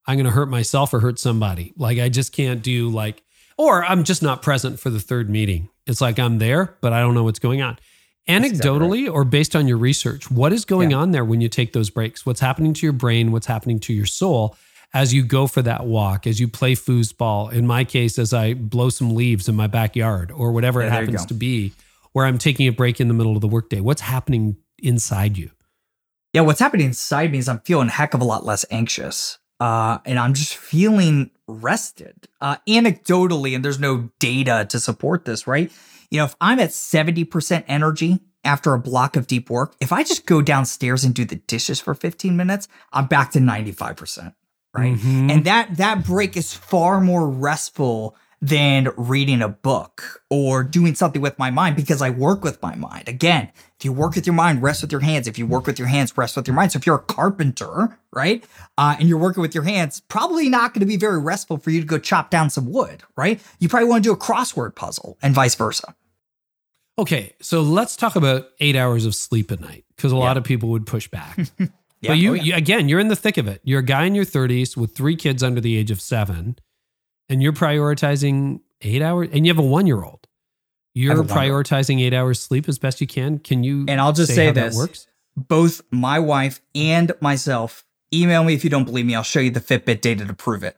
I'm going to hurt myself or hurt somebody. Like I just can't do like, or I'm just not present for the third meeting. It's like I'm there, but I don't know what's going on. Anecdotally right. or based on your research, what is going yeah. on there when you take those breaks? What's happening to your brain? What's happening to your soul as you go for that walk, as you play foosball? In my case, as I blow some leaves in my backyard or whatever yeah, it happens to be, where I'm taking a break in the middle of the workday. What's happening inside you? Yeah, what's happening inside me is I'm feeling a heck of a lot less anxious uh, and I'm just feeling rested. Uh, anecdotally, and there's no data to support this, right? You know, if I'm at 70% energy after a block of deep work, if I just go downstairs and do the dishes for 15 minutes, I'm back to 95%, right? Mm-hmm. And that that break is far more restful than reading a book or doing something with my mind because I work with my mind. Again, if you work with your mind, rest with your hands. If you work with your hands, rest with your mind. So if you're a carpenter, right, uh, and you're working with your hands, probably not going to be very restful for you to go chop down some wood, right? You probably want to do a crossword puzzle and vice versa. Okay, so let's talk about eight hours of sleep a night because a yeah. lot of people would push back. *laughs* yeah, but you, oh, yeah. you, again, you're in the thick of it. You're a guy in your 30s with three kids under the age of seven and you're prioritizing eight hours and you have a one year old. You're prioritizing eight hours sleep as best you can. Can you and I'll just say, say this works? Both my wife and myself, email me if you don't believe me. I'll show you the Fitbit data to prove it.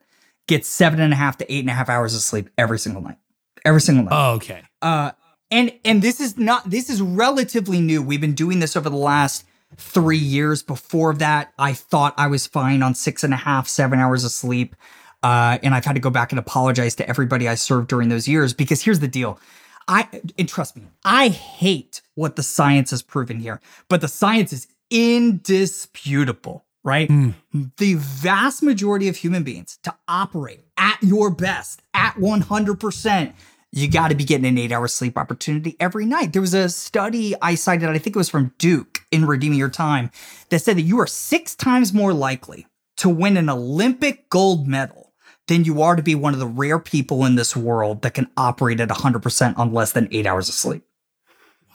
Get seven and a half to eight and a half hours of sleep every single night. Every single night. Oh, okay. Uh and and this is not this is relatively new. We've been doing this over the last three years. Before that, I thought I was fine on six and a half, seven hours of sleep. Uh, and I've had to go back and apologize to everybody I served during those years because here's the deal. I and trust me, I hate what the science has proven here, but the science is indisputable, right? Mm. The vast majority of human beings to operate at your best, at 100%, you got to be getting an eight hour sleep opportunity every night. There was a study I cited, I think it was from Duke in Redeeming Your Time, that said that you are six times more likely to win an Olympic gold medal than you are to be one of the rare people in this world that can operate at 100% on less than eight hours of sleep.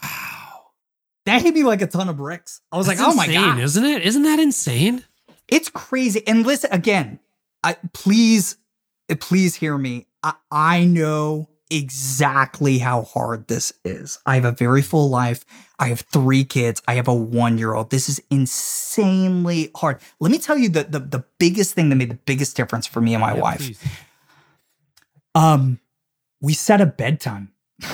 Wow. That hit me like a ton of bricks. I was That's like, oh insane, my God. Isn't it? Isn't that insane? It's crazy. And listen, again, I, please, please hear me. I, I know exactly how hard this is. I have a very full life. I have three kids. I have a one year old. This is insanely hard. Let me tell you the, the, the biggest thing that made the biggest difference for me and my yeah, wife. Please. Um, we set a bedtime. *laughs*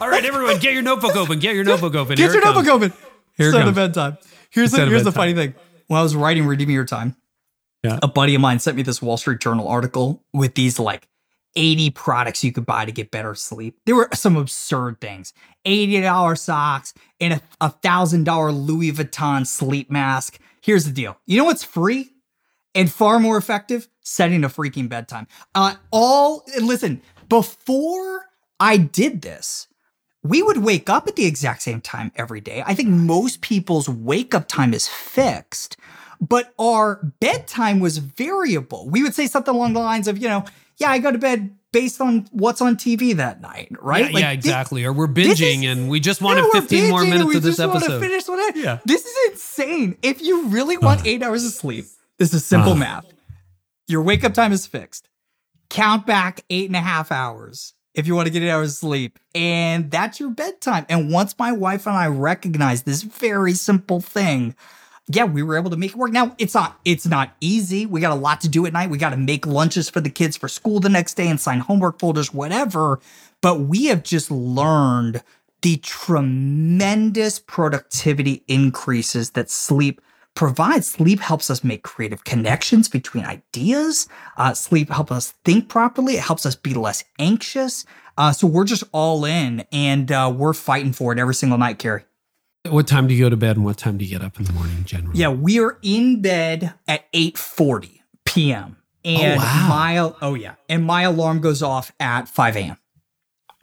All right, everyone, get your notebook open. Get your notebook open. Get Here your notebook open. Here set a bedtime. Here's the, here's the funny thing. When I was writing Redeeming Your Time, yeah. a buddy of mine sent me this Wall Street Journal article with these like 80 products you could buy to get better sleep. There were some absurd things $80 socks and a, a $1,000 Louis Vuitton sleep mask. Here's the deal you know what's free and far more effective? Setting a freaking bedtime. Uh, all, listen, before I did this, we would wake up at the exact same time every day. I think most people's wake up time is fixed, but our bedtime was variable. We would say something along the lines of, you know, yeah, I go to bed based on what's on TV that night, right? Yeah, like, yeah exactly. This, or we're binging is, and we just wanted yeah, 15 more minutes of this episode. Finish yeah. This is insane. If you really want eight hours of sleep, this is simple math. Your wake up time is fixed. Count back eight and a half hours if you want to get eight hours of sleep. And that's your bedtime. And once my wife and I recognize this very simple thing, yeah, we were able to make it work. Now it's not it's not easy. We got a lot to do at night. We got to make lunches for the kids for school the next day and sign homework folders, whatever. But we have just learned the tremendous productivity increases that sleep provides. Sleep helps us make creative connections between ideas. Uh, sleep helps us think properly. It helps us be less anxious. Uh, so we're just all in and uh, we're fighting for it every single night, Carey. What time do you go to bed and what time do you get up in the morning generally? Yeah, we are in bed at 8:40 p.m. And Oh, wow. my oh yeah, and my alarm goes off at 5 a.m.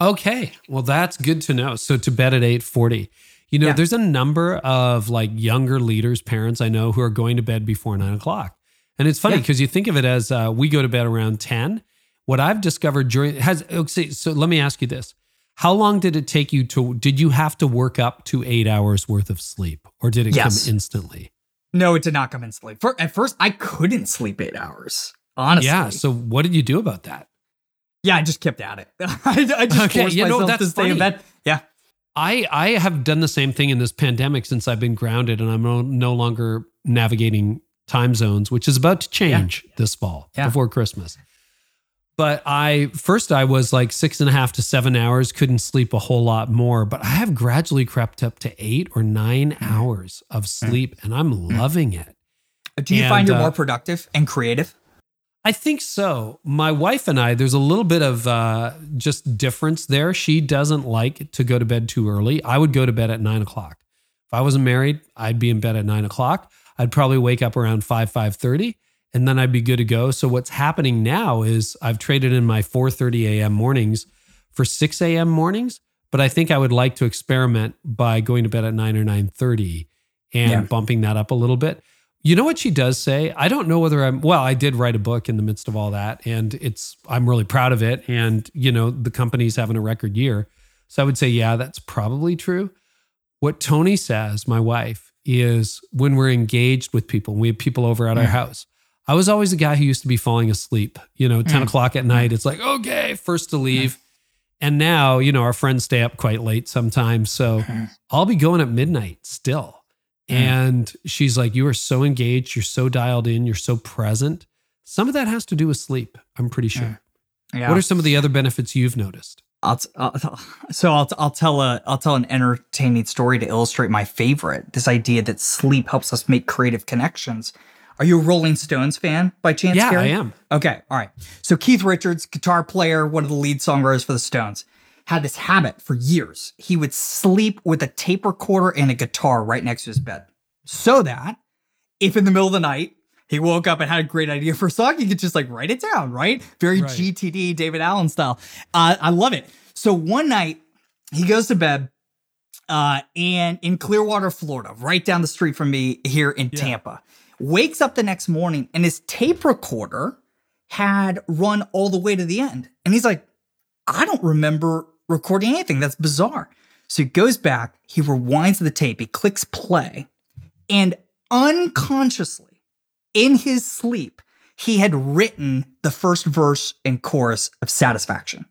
Okay. Well, that's good to know. So to bed at 8:40. You know, Yeah. there's a number of like younger leaders, parents I know who are going to bed before nine o'clock. And it's funny Yeah. because you think of it as uh, we go to bed around 10. What I've discovered during has okay, so let me ask you this. How long did it take you to did you have to work up to eight hours worth of sleep? Or did it Yes. come instantly? No, it did not come instantly. For, at first, I couldn't sleep eight hours. Honestly, Yeah. So what did you do about that? yeah, I just kept at it. *laughs* I, I just Okay, forced you know, myself to stay in bed. Yeah, I I have done the same thing in this pandemic since I've been grounded and I'm no, no longer navigating time zones, which is about to change this fall Yeah. before Christmas. But I first I was like six and a half to seven hours, couldn't sleep a whole lot more. But I have gradually crept up to eight or nine Mm. hours of sleep, and I'm loving it. do you And, find you're uh, more productive and creative? I think so. My wife and I, there's a little bit of uh, just difference there. She doesn't like to go to bed too early. I would go to bed at nine o'clock. If I wasn't married, I'd be in bed at nine o'clock. I'd probably wake up around five five thirty, and then I'd be good to go. So what's happening now is I've traded in my four thirty a.m. mornings for six a.m. mornings. But I think I would like to experiment by going to bed at nine or nine thirty and Yeah. bumping that up a little bit. You know what she does say? I don't know whether I'm well, I did write a book in the midst of all that and it's I'm really proud of it and you know the company's having a record year. So I would say yeah, that's probably true. What Toni says, my wife, is when we're engaged with people, we have people over at our mm. house. I was always the guy who used to be falling asleep, you know, 10 hmm. o'clock at night. It's like, hmm. okay, first to leave. And now, you know, our friends stay up quite late sometimes. So hmm. I'll be going at midnight still. And she's like, You are so engaged. You're so dialed in. You're so present. Some of that has to do with sleep, I'm pretty sure. Yeah. What are some of the other benefits you've noticed? I'll t- I'll, so I'll, t- I'll tell a I'll tell an entertaining story to illustrate my favorite. This idea that sleep helps us make creative connections. Are you a Rolling Stones fan by chance? Yeah, Carey? I am. Okay, all right. So Keith Richards, guitar player, one of the lead songwriters for the Stones, had this habit for years. He would sleep with a tape recorder and a guitar right next to his bed, so that if in the middle of the night he woke up and had a great idea for a song, he could just like write it down, right? Very Right. GTD, David Allen style. Uh, I love it. So one night he goes to bed uh, and in Clearwater, Florida, right down the street from me here in Yeah. Tampa. Wakes up the next morning and his tape recorder had run all the way to the end. And he's like, I don't remember recording anything. That's bizarre. So he goes back, he rewinds the tape, he clicks play, and unconsciously, in his sleep, he had written the first verse and chorus of Satisfaction,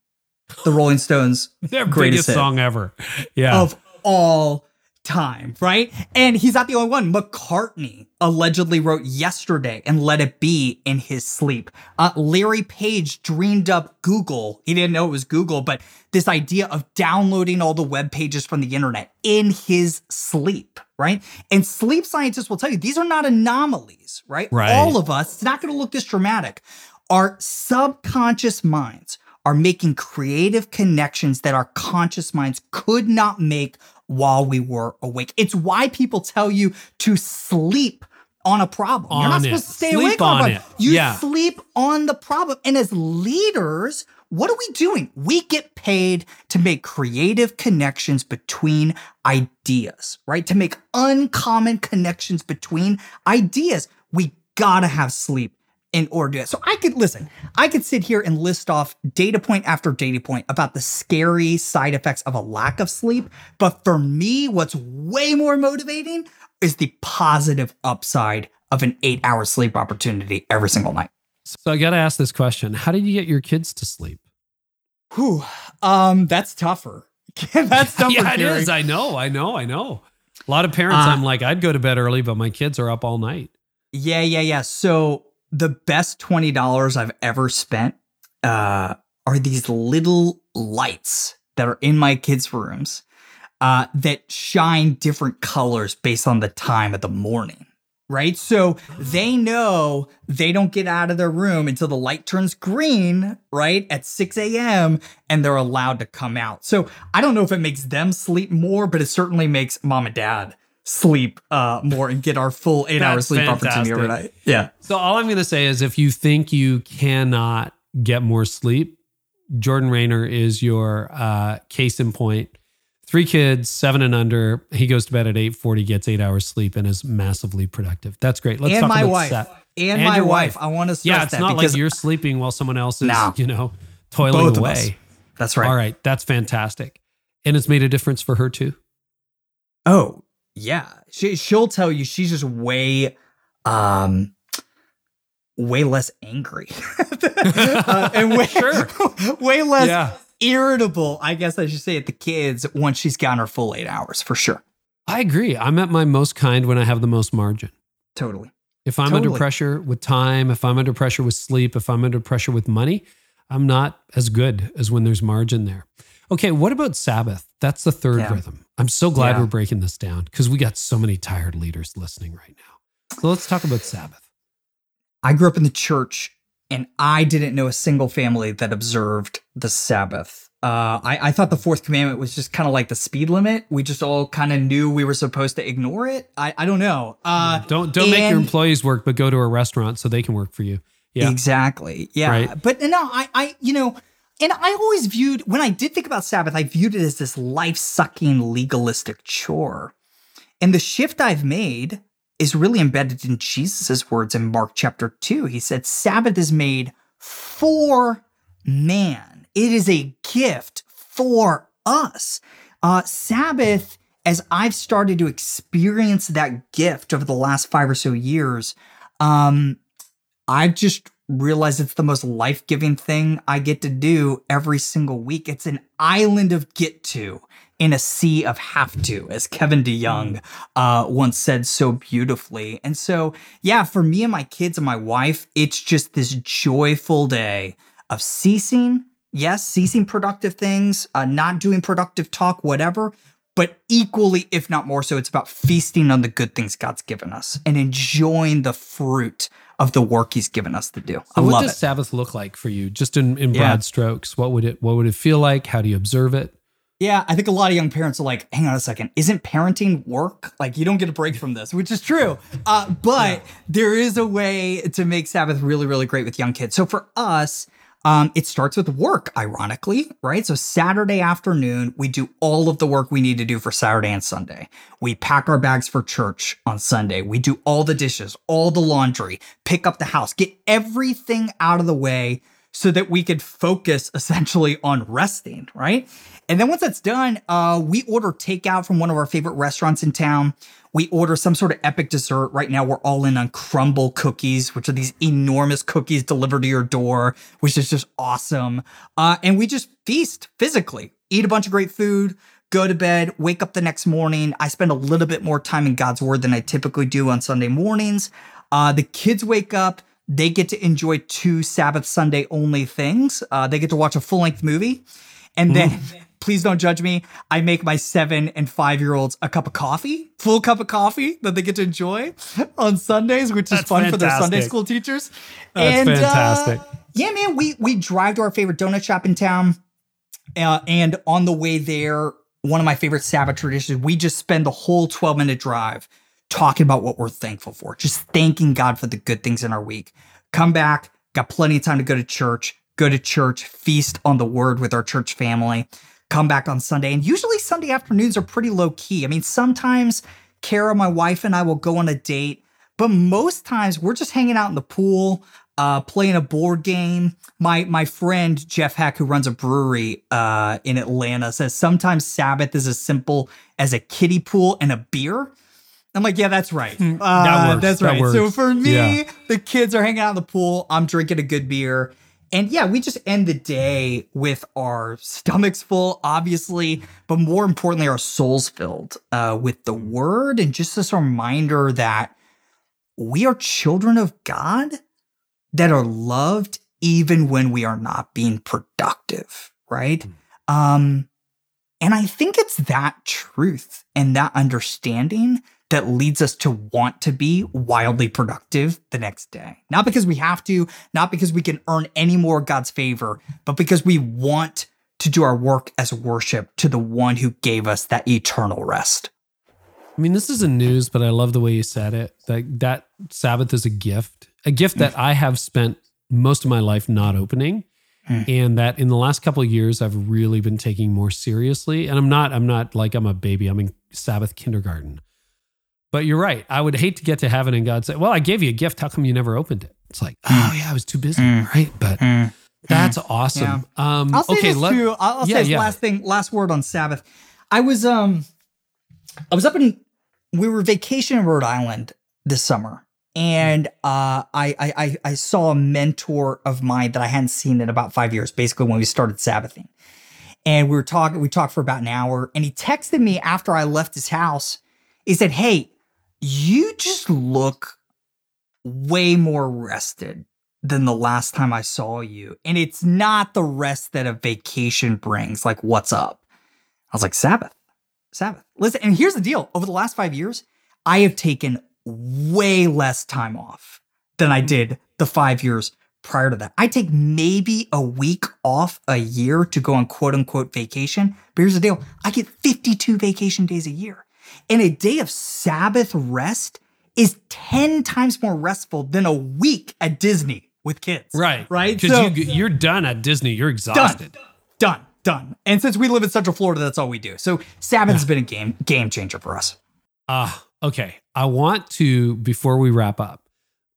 the Rolling Stones' *laughs* Their greatest song ever. Yeah. of all time, right? And he's not the only one. McCartney allegedly wrote Yesterday and Let It Be in his sleep. Uh, Larry Page dreamed up Google. He didn't know it was Google, but this idea of downloading all the web pages from the internet in his sleep, right? And sleep scientists will tell you these are not anomalies, right? Right. All of us, it's not going to look this dramatic. Our subconscious minds are making creative connections that our conscious minds could not make while we were awake. It's why people tell you to sleep on a problem. You're not On supposed to stay Sleep awake on, on a it. You Yeah. sleep on the problem. And as leaders, what are we doing? We get paid to make creative connections between ideas, right? To make uncommon connections between ideas. We gotta have sleep in order to do it. So I could listen, I could sit here and list off data point after data point about the scary side effects of a lack of sleep. But for me, what's way more motivating is the positive upside of an eight hour sleep opportunity every single night. so I got to ask this question How did you get your kids to sleep? Whew. Um, that's tougher. *laughs* that's *laughs* tougher. yeah, it Carey. is. I know. I know. I know. A lot of parents, uh, I'm like, I'd go to bed early, but my kids are up all night. Yeah, yeah, yeah. So the best twenty dollars I've ever spent uh, are these little lights that are in my kids' rooms uh, that shine different colors based on the time of the morning. Right. So they know they don't get out of their room until the light turns green, right, at 6 a.m., and they're allowed to come out. So I don't know if it makes them sleep more, but it certainly makes mom and dad sleep uh, more and get our full eight hour sleep fantastic. opportunity every night. Yeah. So all I'm going to say is if you think you cannot get more sleep, Jordan Raynor is your uh, case in point. three kids, seven and under. He goes to bed at eight forty, gets eight hours sleep, and is massively productive. That's great. Let's and talk my about wife. And, and my wife. wife. I want to stress yeah, it's that not like you're sleeping while someone else is, no, you know, toiling away. That's right. All right, that's fantastic, and it's made a difference for her too. Oh yeah, she she'll tell you she's just way, um, way less angry, *laughs* uh, and way sure. *laughs* way less. Yeah irritable, I guess I should say, at the kids once she's gotten her full eight hours for sure. I agree. I'm at my most kind when I have the most margin. Totally. If I'm totally. under pressure with time, if I'm under pressure with sleep, if I'm under pressure with money, I'm not as good as when there's margin there. Okay, what about Sabbath? That's the third yeah. rhythm. I'm so glad yeah. we're breaking this down because we got so many tired leaders listening right now. So let's talk about Sabbath. I grew up in the church and I didn't know a single family that observed the Sabbath. Uh, I, I thought the fourth commandment was just kind of like the speed limit. We just all kind of knew we were supposed to ignore it. I, I don't know. Uh, don't don't and, make your employees work, but go to a restaurant so they can work for you. Yeah, exactly. Yeah, right. but no, I I you know, and I always viewed when I did think about Sabbath, I viewed it as this life sucking legalistic chore. And the shift I've made is really embedded in Jesus' words in Mark chapter 2. He said, Sabbath is made for man, it is a gift for us. Uh, Sabbath, as I've started to experience that gift over the last five or so years, um, I've just realized it's the most life giving thing I get to do every single week. It's an island of get to in a sea of have to, as Kevin DeYoung uh, once said so beautifully. And so, yeah, for me and my kids and my wife, it's just this joyful day of ceasing, yes, ceasing productive things, uh, not doing productive talk, whatever. But equally, if not more so, it's about feasting on the good things God's given us and enjoying the fruit of the work He's given us to do. So I what does it. Sabbath look like for you? Just in, in broad yeah. strokes, what would it what would it feel like? How do you observe it? Yeah, I think a lot of young parents are like, hang on a second, isn't parenting work? Like, you don't get a break from this, which is true. Uh, but yeah. there is a way to make Sabbath really, really great with young kids. So for us, um, it starts with work, ironically, right? So Saturday afternoon, we do all of the work we need to do for Saturday and Sunday. We pack our bags for church on Sunday. We do all the dishes, all the laundry, pick up the house, get everything out of the way so that we could focus *laughs* essentially on resting, right? And then once that's done, uh, we order takeout from one of our favorite restaurants in town. We order some sort of epic dessert. Right now, we're all in on Crumbl cookies, which are these enormous cookies delivered to your door, which is just awesome. Uh, and we just feast physically, eat a bunch of great food, go to bed, wake up the next morning. I spend a little bit more time in God's Word than I typically do on Sunday mornings. Uh, the kids wake up. They get to enjoy two Sabbath Sunday only things. Uh, they get to watch a full length movie. And then mm *laughs* please don't judge me. I make my seven and five year olds a cup of coffee, full cup of coffee that they get to enjoy on Sundays, which is fun fantastic. for their Sunday school teachers. That's and, uh, fantastic. Uh, yeah, man, we we drive to our favorite donut shop in town, uh, and on the way there, one of my favorite Sabbath traditions, we just spend the whole twelve minute drive talking about what we're thankful for, just thanking God for the good things in our week. Come back, got plenty of time to go to church. Go to church, feast on the word with our church family come back on Sunday. And usually Sunday afternoons are pretty low key. I mean, sometimes Kara, my wife, and I will go on a date, but most times we're just hanging out in the pool, uh, playing a board game. My my friend Jeff Heck, who runs a brewery uh, in Atlanta, says sometimes Sabbath is as simple as a kiddie pool and a beer. I'm like, yeah, that's right. Hmm. Uh, that works. That's right. That so for me, yeah. the kids are hanging out in the pool. I'm drinking a good beer And yeah, we just end the day with our stomachs full, obviously, but more importantly, our souls filled uh, with the word and just this reminder that we are children of God that are loved even when we are not being productive, right? Mm. Um, and I think it's that truth and that understanding that leads us to want to be wildly productive the next day. Not because we have to, not because we can earn any more God's favor, but because we want to do our work as worship to the one who gave us that eternal rest. I mean, this isn't news, but I love the way you said it. That that Sabbath is a gift, a gift that I have spent most of my life not opening. Hmm. And that in the last couple of years, I've really been taking more seriously. And I'm not, I'm not like I'm a baby. I'm in Sabbath kindergarten. But you're right. I would hate to get to heaven and God say, Well, I gave you a gift. How come you never opened it? It's like, oh yeah, I was too busy. Mm. Right. But mm. that's awesome. Yeah. Um I'll say okay, this let, too. I'll, I'll yeah, say yeah. last thing, last word on Sabbath. I was um I was up in we were vacation in Rhode Island this summer. And uh, I, I I saw a mentor of mine that I hadn't seen in about five years, basically when we started Sabbathing. And we were talking, we talked for about an hour, and he texted me after I left his house. He said, Hey, you just look way more rested than the last time I saw you. And it's not the rest that a vacation brings. Like, what's up? I was like, Sabbath, Sabbath. Listen, and here's the deal over the last five years, I have taken way less time off than I mm-hmm. did the five years prior to that. I take maybe a week off a year to go on quote unquote vacation. But here's the deal I get 52 vacation days a year. And a day of Sabbath rest is 10 times more restful than a week at Disney with kids. Right. Right. Because so, you, are done at Disney. You're exhausted. Done. Done. Done. And since we live in Central Florida, that's all we do. So Sabbath's been a game game changer for us. Ah, uh, okay. I want to, before we wrap up,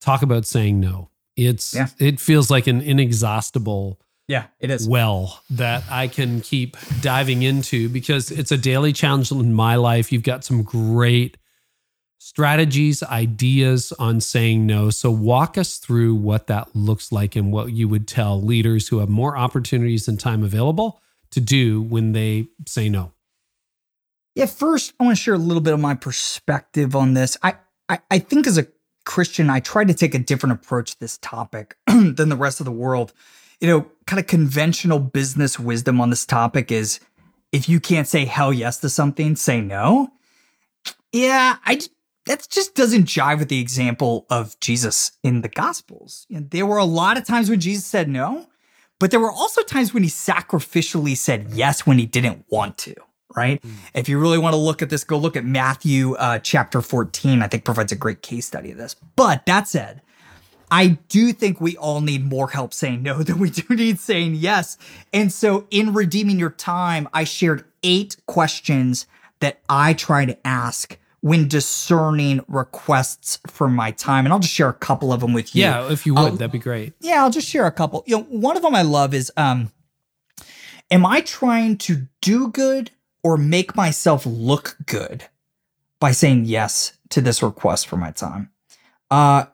talk about saying no. It's yeah. it feels like an inexhaustible yeah, it is. Well, that I can keep diving into because it's a daily challenge in my life. You've got some great strategies, ideas on saying no. So, walk us through what that looks like and what you would tell leaders who have more opportunities and time available to do when they say no. Yeah, first, I want to share a little bit of my perspective on this. I, I, I think as a Christian, I try to take a different approach to this topic *clears throat* than the rest of the world you know, kind of conventional business wisdom on this topic is if you can't say hell yes to something, say no. Yeah, I that just doesn't jive with the example of Jesus in the Gospels. You know, there were a lot of times when Jesus said no, but there were also times when he sacrificially said yes when he didn't want to. Right? Mm. If you really want to look at this, go look at Matthew uh, chapter 14. I think provides a great case study of this. But that said, I do think we all need more help saying no *laughs* than we do need saying yes. And so in redeeming your time, I shared eight questions that I try to ask when discerning requests for my time. And I'll just share a couple of them with you. Yeah, if you would, that'd be great. Yeah, I'll just share a couple. You know, one of them I love is um am I trying to do good or make myself look good by saying yes to this request for my time? Uh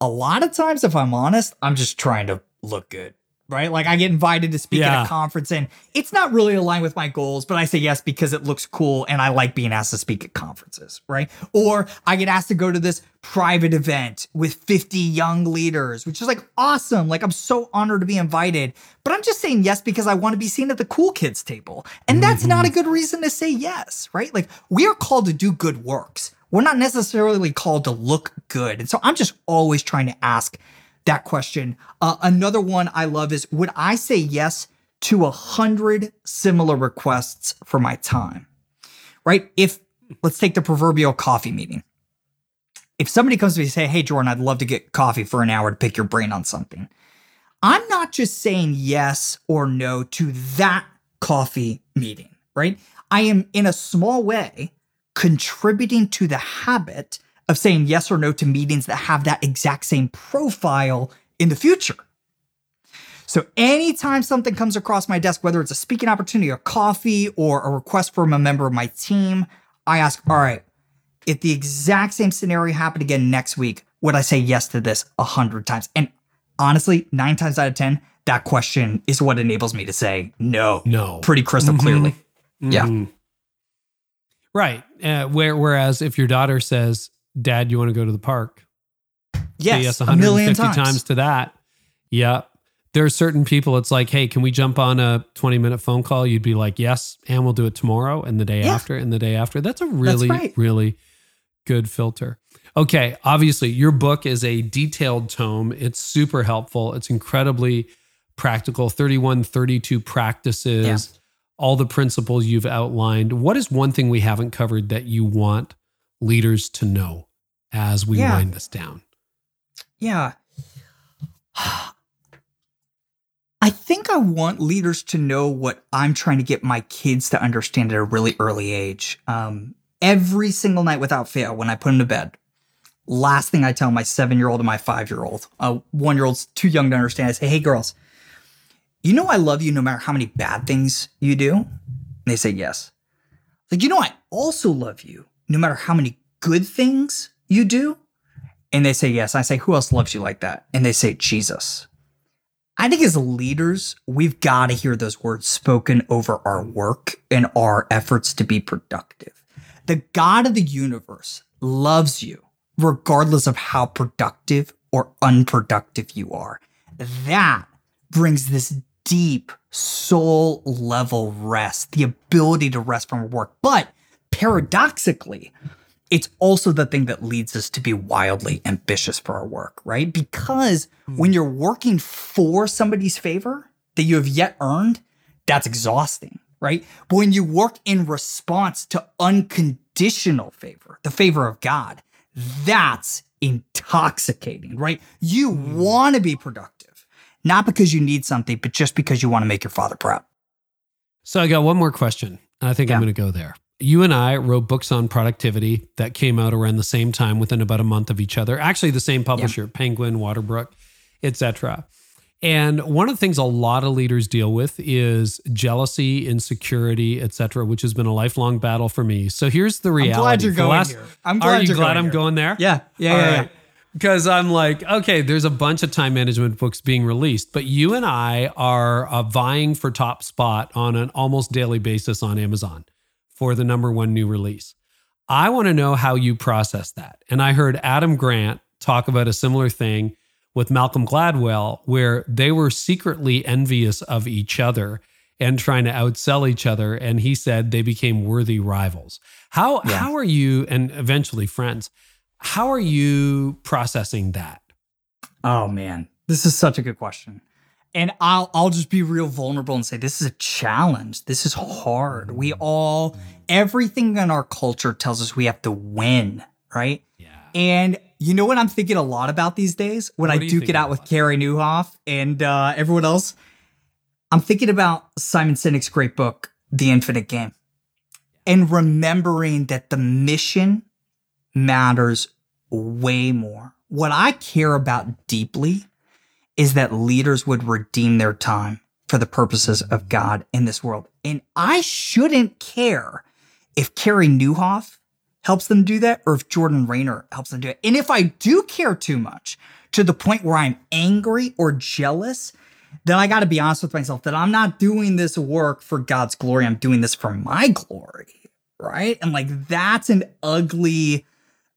a lot of times, if I'm honest, I'm just trying to look good. Right? Like I get invited to speak yeah. at a conference and it's not really aligned with my goals, but I say yes because it looks cool and I like being asked to speak at conferences, right? Or I get asked to go to this private event with 50 young leaders, which is like awesome. Like I'm so honored to be invited, but I'm just saying yes because I want to be seen at the cool kids table. And that's mm-hmm. not a good reason to say yes, right? Like we are called to do good works we're not necessarily called to look good. And so I'm just always trying to ask that question. Uh, another one I love is Would I say yes to a hundred similar requests for my time? Right? If let's take the proverbial coffee meeting. If somebody comes to me and say, Hey, Jordan, I'd love to get coffee for an hour to pick your brain on something. I'm not just saying yes or no to that coffee meeting, right? I am in a small way contributing to the habit of saying yes or no to meetings that have that exact same profile in the future. So anytime something comes across my desk, whether it's a speaking opportunity, a coffee, or a request from a member of my team, I ask, all right, if the exact same scenario happened again next week, would I say yes to this a hundred times? And honestly, nine times out of 10, that question is what enables me to say no. No. Pretty crystal Mhm. clearly. Yeah. Right. Uh, where, whereas if your daughter says, Dad, you want to go to the park? Yes. yes a million 150 times. times to that. Yeah. There are certain people, it's like, hey, can we jump on a 20 minute phone call? You'd be like, yes, and we'll do it tomorrow and the day Yeah. after and the day after. That's a really, right. really good filter. Okay. Obviously, your book is a detailed tome. It's super helpful. It's incredibly practical 31, 32 practices, Yeah. All the principles you've outlined. What is one thing we haven't covered that you want leaders to know as we Yeah. wind this down? Yeah. *sighs* I think I want leaders to know what I'm trying to get my kids to understand at a really early age. Um, every single night without fail, when I put them to bed, last thing I tell my seven year old and my five year old, uh, one year old's too young to understand, I say, hey, girls, you know I love you no matter how many bad things you do? And they say, yes. Like, you know, I also love you no matter how many good things you do? And they say, yes. I say, who else loves you like that? And they say, Jesus. I think as leaders, we've got to hear those words spoken over our work and our efforts to be productive. The God of the universe loves you regardless of how productive or unproductive you are. That brings this deep soul level rest, the ability to rest from work. But paradoxically, it's also the thing that leads us to be wildly ambitious for our work, right? Because hmm. when you're working for somebody's favor that you have yet earned, that's exhausting, right? But when you work in response to unconditional favor, the favor of God, that's intoxicating, right? You hmm. want to be productive, not because you need something, but just because you want to make your father proud. So I got one more question. I think I'm going to go there. You and I wrote books on productivity that came out around the same time within about a month of each other. Actually, the same publisher, Penguin, Waterbrook, etc. And one of the things a lot of leaders deal with is jealousy, insecurity, etc., which has been a lifelong battle for me. So here's the reality. I'm glad you're going last- here. I'm Are glad you you're glad going I'm here. going there? Yeah, yeah, All yeah, right. Because I'm like, okay, there's a bunch of time management books being released, but you and I are uh, vying for top spot on an almost daily basis on Amazon for the number one new release. I want to know how you process that. And I heard Adam Grant talk about a similar thing with Malcolm Gladwell, where they were secretly envious of each other and trying to outsell each other. And he said they became worthy rivals. How Yeah. how are you, and eventually friends, how are you processing that? Oh man, this is such a good question. And I'll I'll just be real vulnerable and say this is a challenge. This is hard. We all everything in our culture tells us we have to win, right? Yeah. And you know what I'm thinking a lot about these days when What I duke it out with? Carey Nieuwhof and uh, everyone else. I'm thinking about Simon Sinek's great book, The Infinite Game, and remembering that the mission matters way more. What I care about deeply is that leaders would redeem their time for the purposes of God in this world. And I shouldn't care if Carey Nieuwhof helps them do that or if Jordan Raynor helps them do it. And if I do care too much to the point where I'm angry or jealous, then I got to be honest with myself that I'm not doing this work for God's glory. I'm doing this for my glory. Right. And like that's an ugly,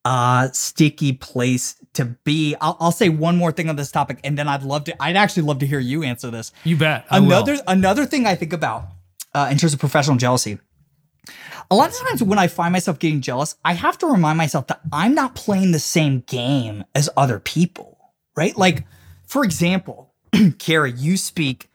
uh, sticky place to be. I'll, I'll say one more thing on this topic and then I'd love to, I'd actually love to hear you answer this. You bet. I will. Another another thing I think about uh, in terms of professional jealousy. A lot of times when I find myself getting jealous, I have to remind myself that I'm not playing the same game as other people, right? Like, for example, *clears throat* Carey, you speak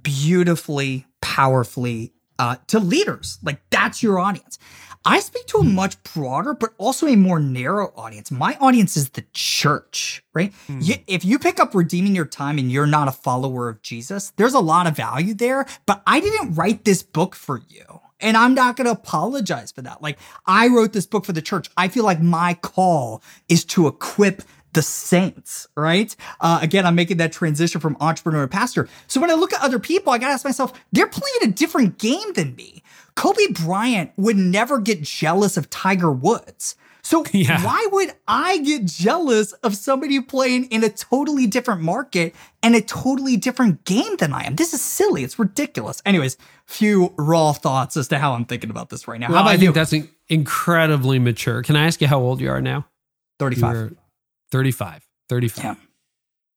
beautifully, powerfully uh, to leaders. Like, that's your audience. I speak to a much broader, but also a more narrow audience. My audience is the church, right? You, if you pick up redeeming your time and you're not a follower of Jesus, there's a lot of value there, but I didn't write this book for you. And I'm not going to apologize for that. Like, I wrote this book for the church. I feel like my call is to equip the saints, right? Uh, again, I'm making that transition from entrepreneur to pastor. So when I look at other people, I gotta ask myself, they're playing a different game than me. Kobe Bryant would never get jealous of Tiger Woods So *laughs* Yeah. why would I get jealous of somebody playing in a totally different market and a totally different game than I am? This is silly. It's ridiculous. Anyways, few raw thoughts as to how I'm thinking about this right now. Well, how about I you? think that's incredibly mature. Can I ask you how old you are now? 35. You're 35. 35. Yeah.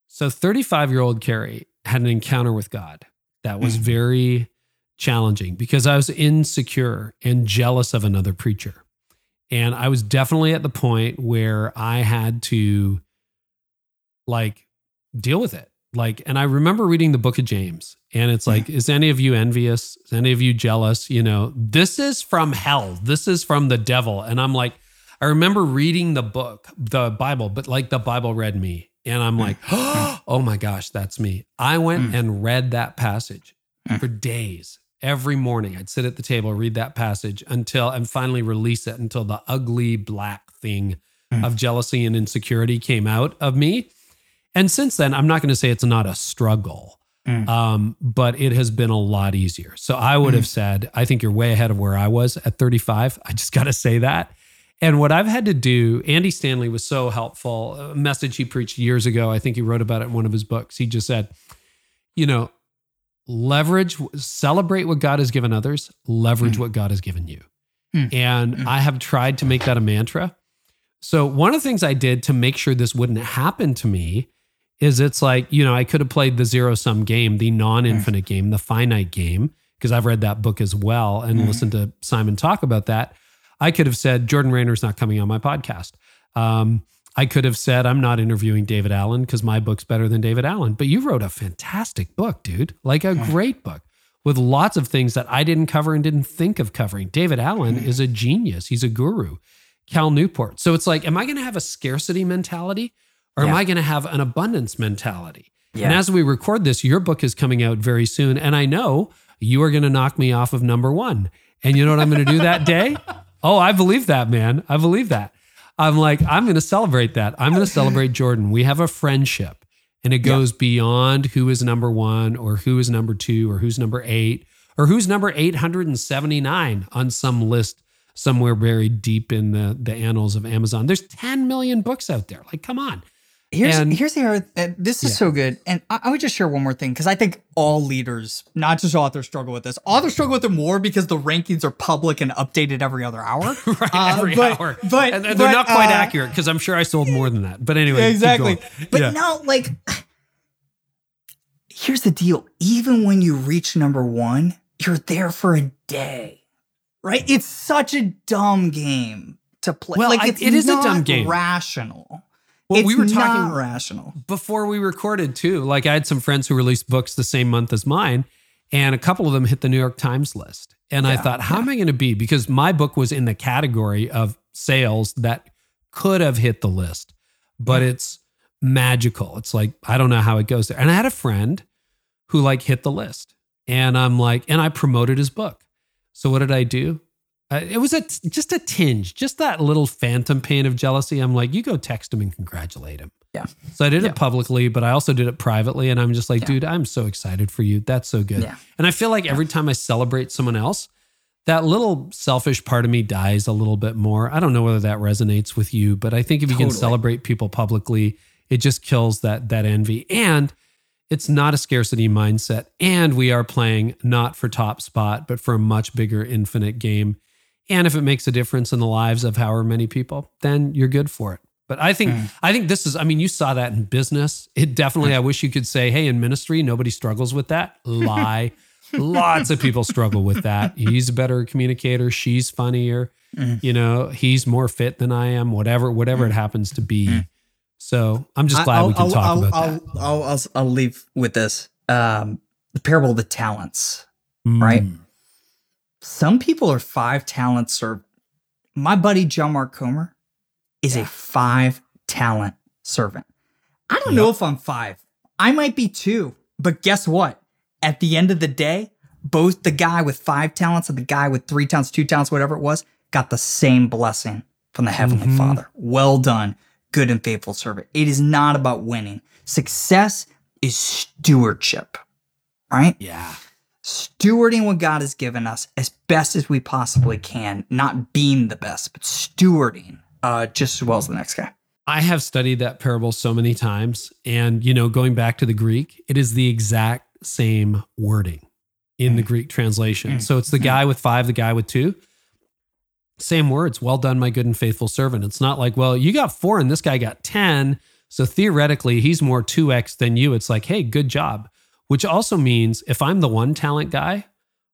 So 35 year old Carey had an encounter with God that was Mm. very challenging because I was insecure and jealous of another preacher. And I was definitely at the point where I had to like deal with it. Like, and I remember reading the book of James, and it's like, is any of you envious? Is any of you jealous? You know, this is from hell. This is from the devil. And I'm like, I remember reading the book, the Bible, but like the Bible read me. And I'm mm. like, *gasps* oh my gosh, that's me. I went mm. and read that passage mm. for days. Every morning, I'd sit at the table, read that passage until and finally release it until the ugly black thing hmm. of jealousy and insecurity came out of me. And since then, I'm not going to say it's not a struggle, hmm. um, but it has been a lot easier. So I would hmm. have said, I think you're way ahead of where I was at 35. I just got to say that. And what I've had to do, Andy Stanley was so helpful. A message he preached years ago. I think he wrote about it in one of his books. He just said, you know, leverage, celebrate what God has given others, leverage hmm. what God has given you. Hmm. And hmm. I have tried to make that a mantra. So, one of the things I did to make sure this wouldn't happen to me is it's like, you know, I could have played the zero sum game, the non infinite game, the finite game, because I've read that book as well and listened to Simon talk about that. I could have said, Jordan Raynor's not coming on my podcast. Um, I could have said, I'm not interviewing David Allen because my book's better than David Allen. But you wrote a fantastic book, dude, like a great book with lots of things that I didn't cover and didn't think of covering. David Allen is a genius, he's a guru. Cal Newport. So it's like, am I going to have a scarcity mentality or am I going to have an abundance mentality? And as we record this, your book is coming out very soon. And I know you are going to knock me off of number one. And you know what I'm going to do that day? *laughs* Oh, I believe that, man. I believe that. I'm like, I'm going to celebrate that. I'm going to celebrate Jordan. We have a friendship and it goes beyond who is number one or who is number two or who's number eight or who's number 879 on some list somewhere buried deep in the, the annals of Amazon. There's 10 million books out there. Like, come on. Here's And- here's the other. Uh, this is Yeah. so good, and I, I would just share one more thing because I think all leaders, not just authors, struggle with this. Authors struggle with it more because the rankings are public and updated every other hour. *laughs* Right, Uh, every but- hour. but and they're but, not quite uh, accurate because I'm sure I sold more than that. But anyway, exactly. But Yeah. no, like, here's the deal. Even when you reach number one, you're there for a day, right? It's such a dumb game to play. Well, like, I- it's it is a dumb game. Rational. Well, it's we were talking rational. before we recorded too. Like I had some friends who released books the same month as mine, and a couple of them hit the New York Times list. And I thought, how am I going to be? Because my book was in the category of sales that could have hit the list, but it's magical. It's like I don't know how it goes there. And I had a friend who like hit the list, and I'm like, and I promoted his book. So what did I do? Uh, it was a just a tinge, just that little phantom pain of jealousy. I'm like, you go text him and congratulate him. Yeah. So I did Yeah. it publicly, but I also did it privately. And I'm just like, Yeah. dude, I'm so excited for you. That's so good. Yeah. And I feel like every time I celebrate someone else, that little selfish part of me dies a little bit more. I don't know whether that resonates with you, but I think if you can celebrate people publicly, it just kills that that envy. And it's not a scarcity mindset. And we are playing not for top spot, but for a much bigger infinite game. And if it makes a difference in the lives of however many people, then you're good for it. But I think hmm. I think this is I mean you saw that in business. It definitely hmm. I wish you could say hey in ministry nobody struggles with that. *laughs* Lie. Lots of people struggle with that. He's a better communicator, she's funnier. Hmm. You know, he's more fit than I am, whatever whatever it happens to be. So, I'm just glad we can talk I'll, about I'll, that. I'll, I'll, I'll leave with this. Um, the parable of the talents, right? Some people are five talent served. My buddy John Mark Comer is a five talent servant. I don't know if I'm five. I might be two. But guess what? At the end of the day, both the guy with five talents and the guy with three talents, two talents, whatever it was, got the same blessing from the Heavenly Mhm. Father. Well done, good and faithful servant. It is not about winning. Success is stewardship, right? Yeah. Stewarding what God has given us as best as we possibly can, not being the best, but stewarding uh, just as well as the next guy. I have studied that parable so many times. And, you know, going back to the Greek, it is the exact same wording in the Mm. Greek translation. Mm. So it's the Mm. guy with five, the guy with two. Same words. Well done, my good and faithful servant. It's not like, well, you got four and this guy got 10. So theoretically, he's more 2x than you. It's like, hey, good job. Which also means if I'm the one talent guy,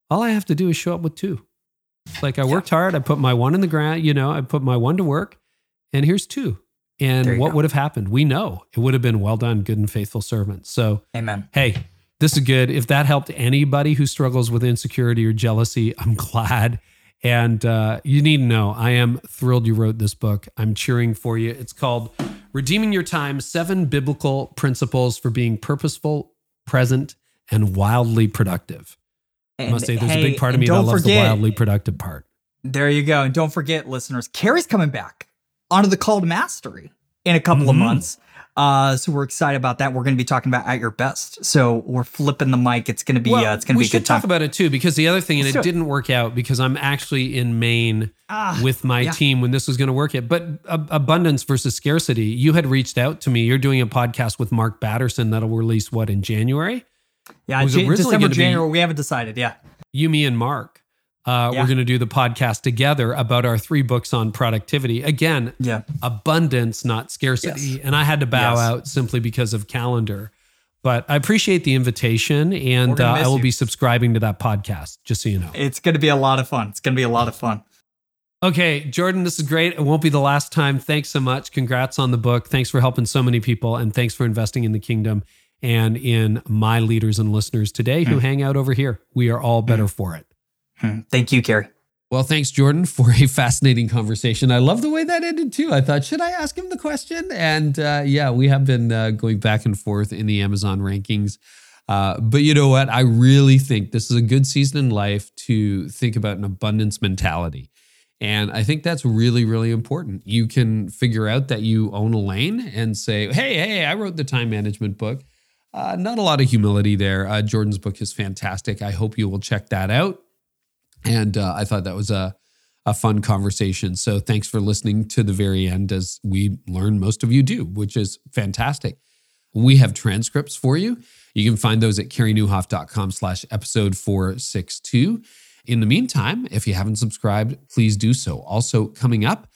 all I have to do is show up with two. Like I worked hard, I put my one in the ground, you know, I put my one to work, and here's two. And what go. would have happened? We know it would have been well done, good and faithful servant. So, Amen. hey, this is good. If that helped anybody who struggles with insecurity or jealousy, *laughs* I'm glad. And uh, you need to know, I am thrilled you wrote this book. I'm cheering for you. It's called Redeeming Your Time Seven Biblical Principles for Being Purposeful, Present, and Wildly Productive. I must say, there's a big part of me that loves forget, the wildly productive part. There you go. And don't forget, listeners, Carey's coming back onto the call to mastery in a couple of Mhm. months. Uh, so we're excited about that. We're going to be talking about at your best. So we're flipping the mic. It's going to be uh, it's going to be a should good time. talk about it too, because the other thing, and Let's it didn't work out because I'm actually in Maine Ah, with my yeah. team when this was going to work it. But ab- abundance versus scarcity, you had reached out to me. You're doing a podcast with Mark Batterson that'll release what in January? yeah, it was Jan- originally December, January. We haven't decided. Yeah. You, me, and Mark. Uh, Yeah. We're going to do the podcast together about our three books on productivity. Again, Yeah. abundance, not scarcity. Yes. And I had to bow Yes. out simply because of calendar. But I appreciate the invitation, and uh, I will you. be subscribing to that podcast, just so you know. It's going to be a lot of fun. It's going to be a lot of fun. Okay, Jordan, this is great. It won't be the last time. Thanks so much. Congrats on the book. Thanks for helping so many people, and thanks for investing in the kingdom and in my leaders and listeners today who hang out over here. We are all better for it. Hmm. Thank you, Carey. Well, thanks, Jordan, for a fascinating conversation. I love the way that ended too. I thought, should I ask him the question? And uh, yeah, we have been uh, going back and forth in the Amazon rankings. Uh, but you know what? I really think this is a good season in life to think about an abundance mentality. And I think that's really, really important. You can figure out that you own a lane and say, hey, hey, I wrote the time management book. Uh, not a lot of humility there. Uh, Jordan's book is fantastic. I hope you will check that out. And uh, I thought that was a, a fun conversation. So thanks for listening to the very end as we learn most of you do, which is fantastic. We have transcripts for you. You can find those at careynieuwhof.com slash episode 462. In the meantime, if you haven't subscribed, please do so. Also coming up,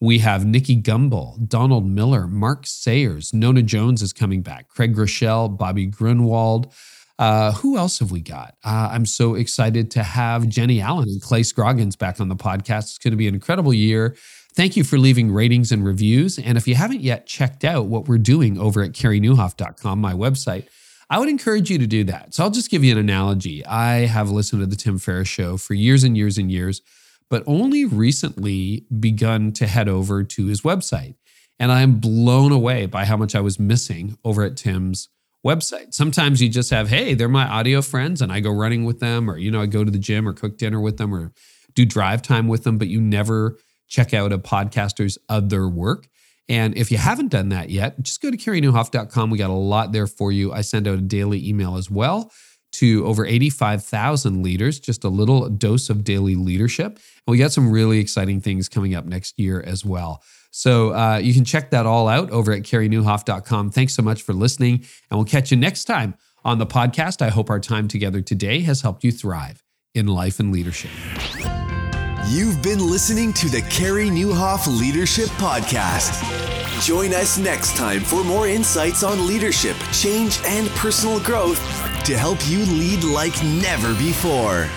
we have Nicky Gumbel, Donald Miller, Mark Sayers, Nona Jones is coming back, Craig Groeschel, Bobby Grunwald. Uh, who else have we got? Uh, I'm so excited to have Jennie Allen and Clay Scroggins back on the podcast. It's going to be an incredible year. Thank you for leaving ratings and reviews. And if you haven't yet checked out what we're doing over at careynieuwhof.com, my website, I would encourage you to do that. So I'll just give you an analogy. I have listened to the Tim Ferriss show for years and years and years, but only recently begun to head over to his website. And I'm blown away by how much I was missing over at Tim's website. Sometimes you just have, hey, they're my audio friends, and I go running with them, or, you know, I go to the gym or cook dinner with them or do drive time with them, but you never check out a podcaster's other work. And if you haven't done that yet, just go to careynieuwhof.com. We got a lot there for you. I send out a daily email as well to over 85,000 leaders, just a little dose of daily leadership. And we got some really exciting things coming up next year as well. So uh, you can check that all out over at careynieuwhof.com. Thanks so much for listening, and we'll catch you next time on the podcast. I hope our time together today has helped you thrive in life and leadership. You've been listening to the Carey Nieuwhof Leadership Podcast. Join us next time for more insights on leadership, change, and personal growth to help you lead like never before.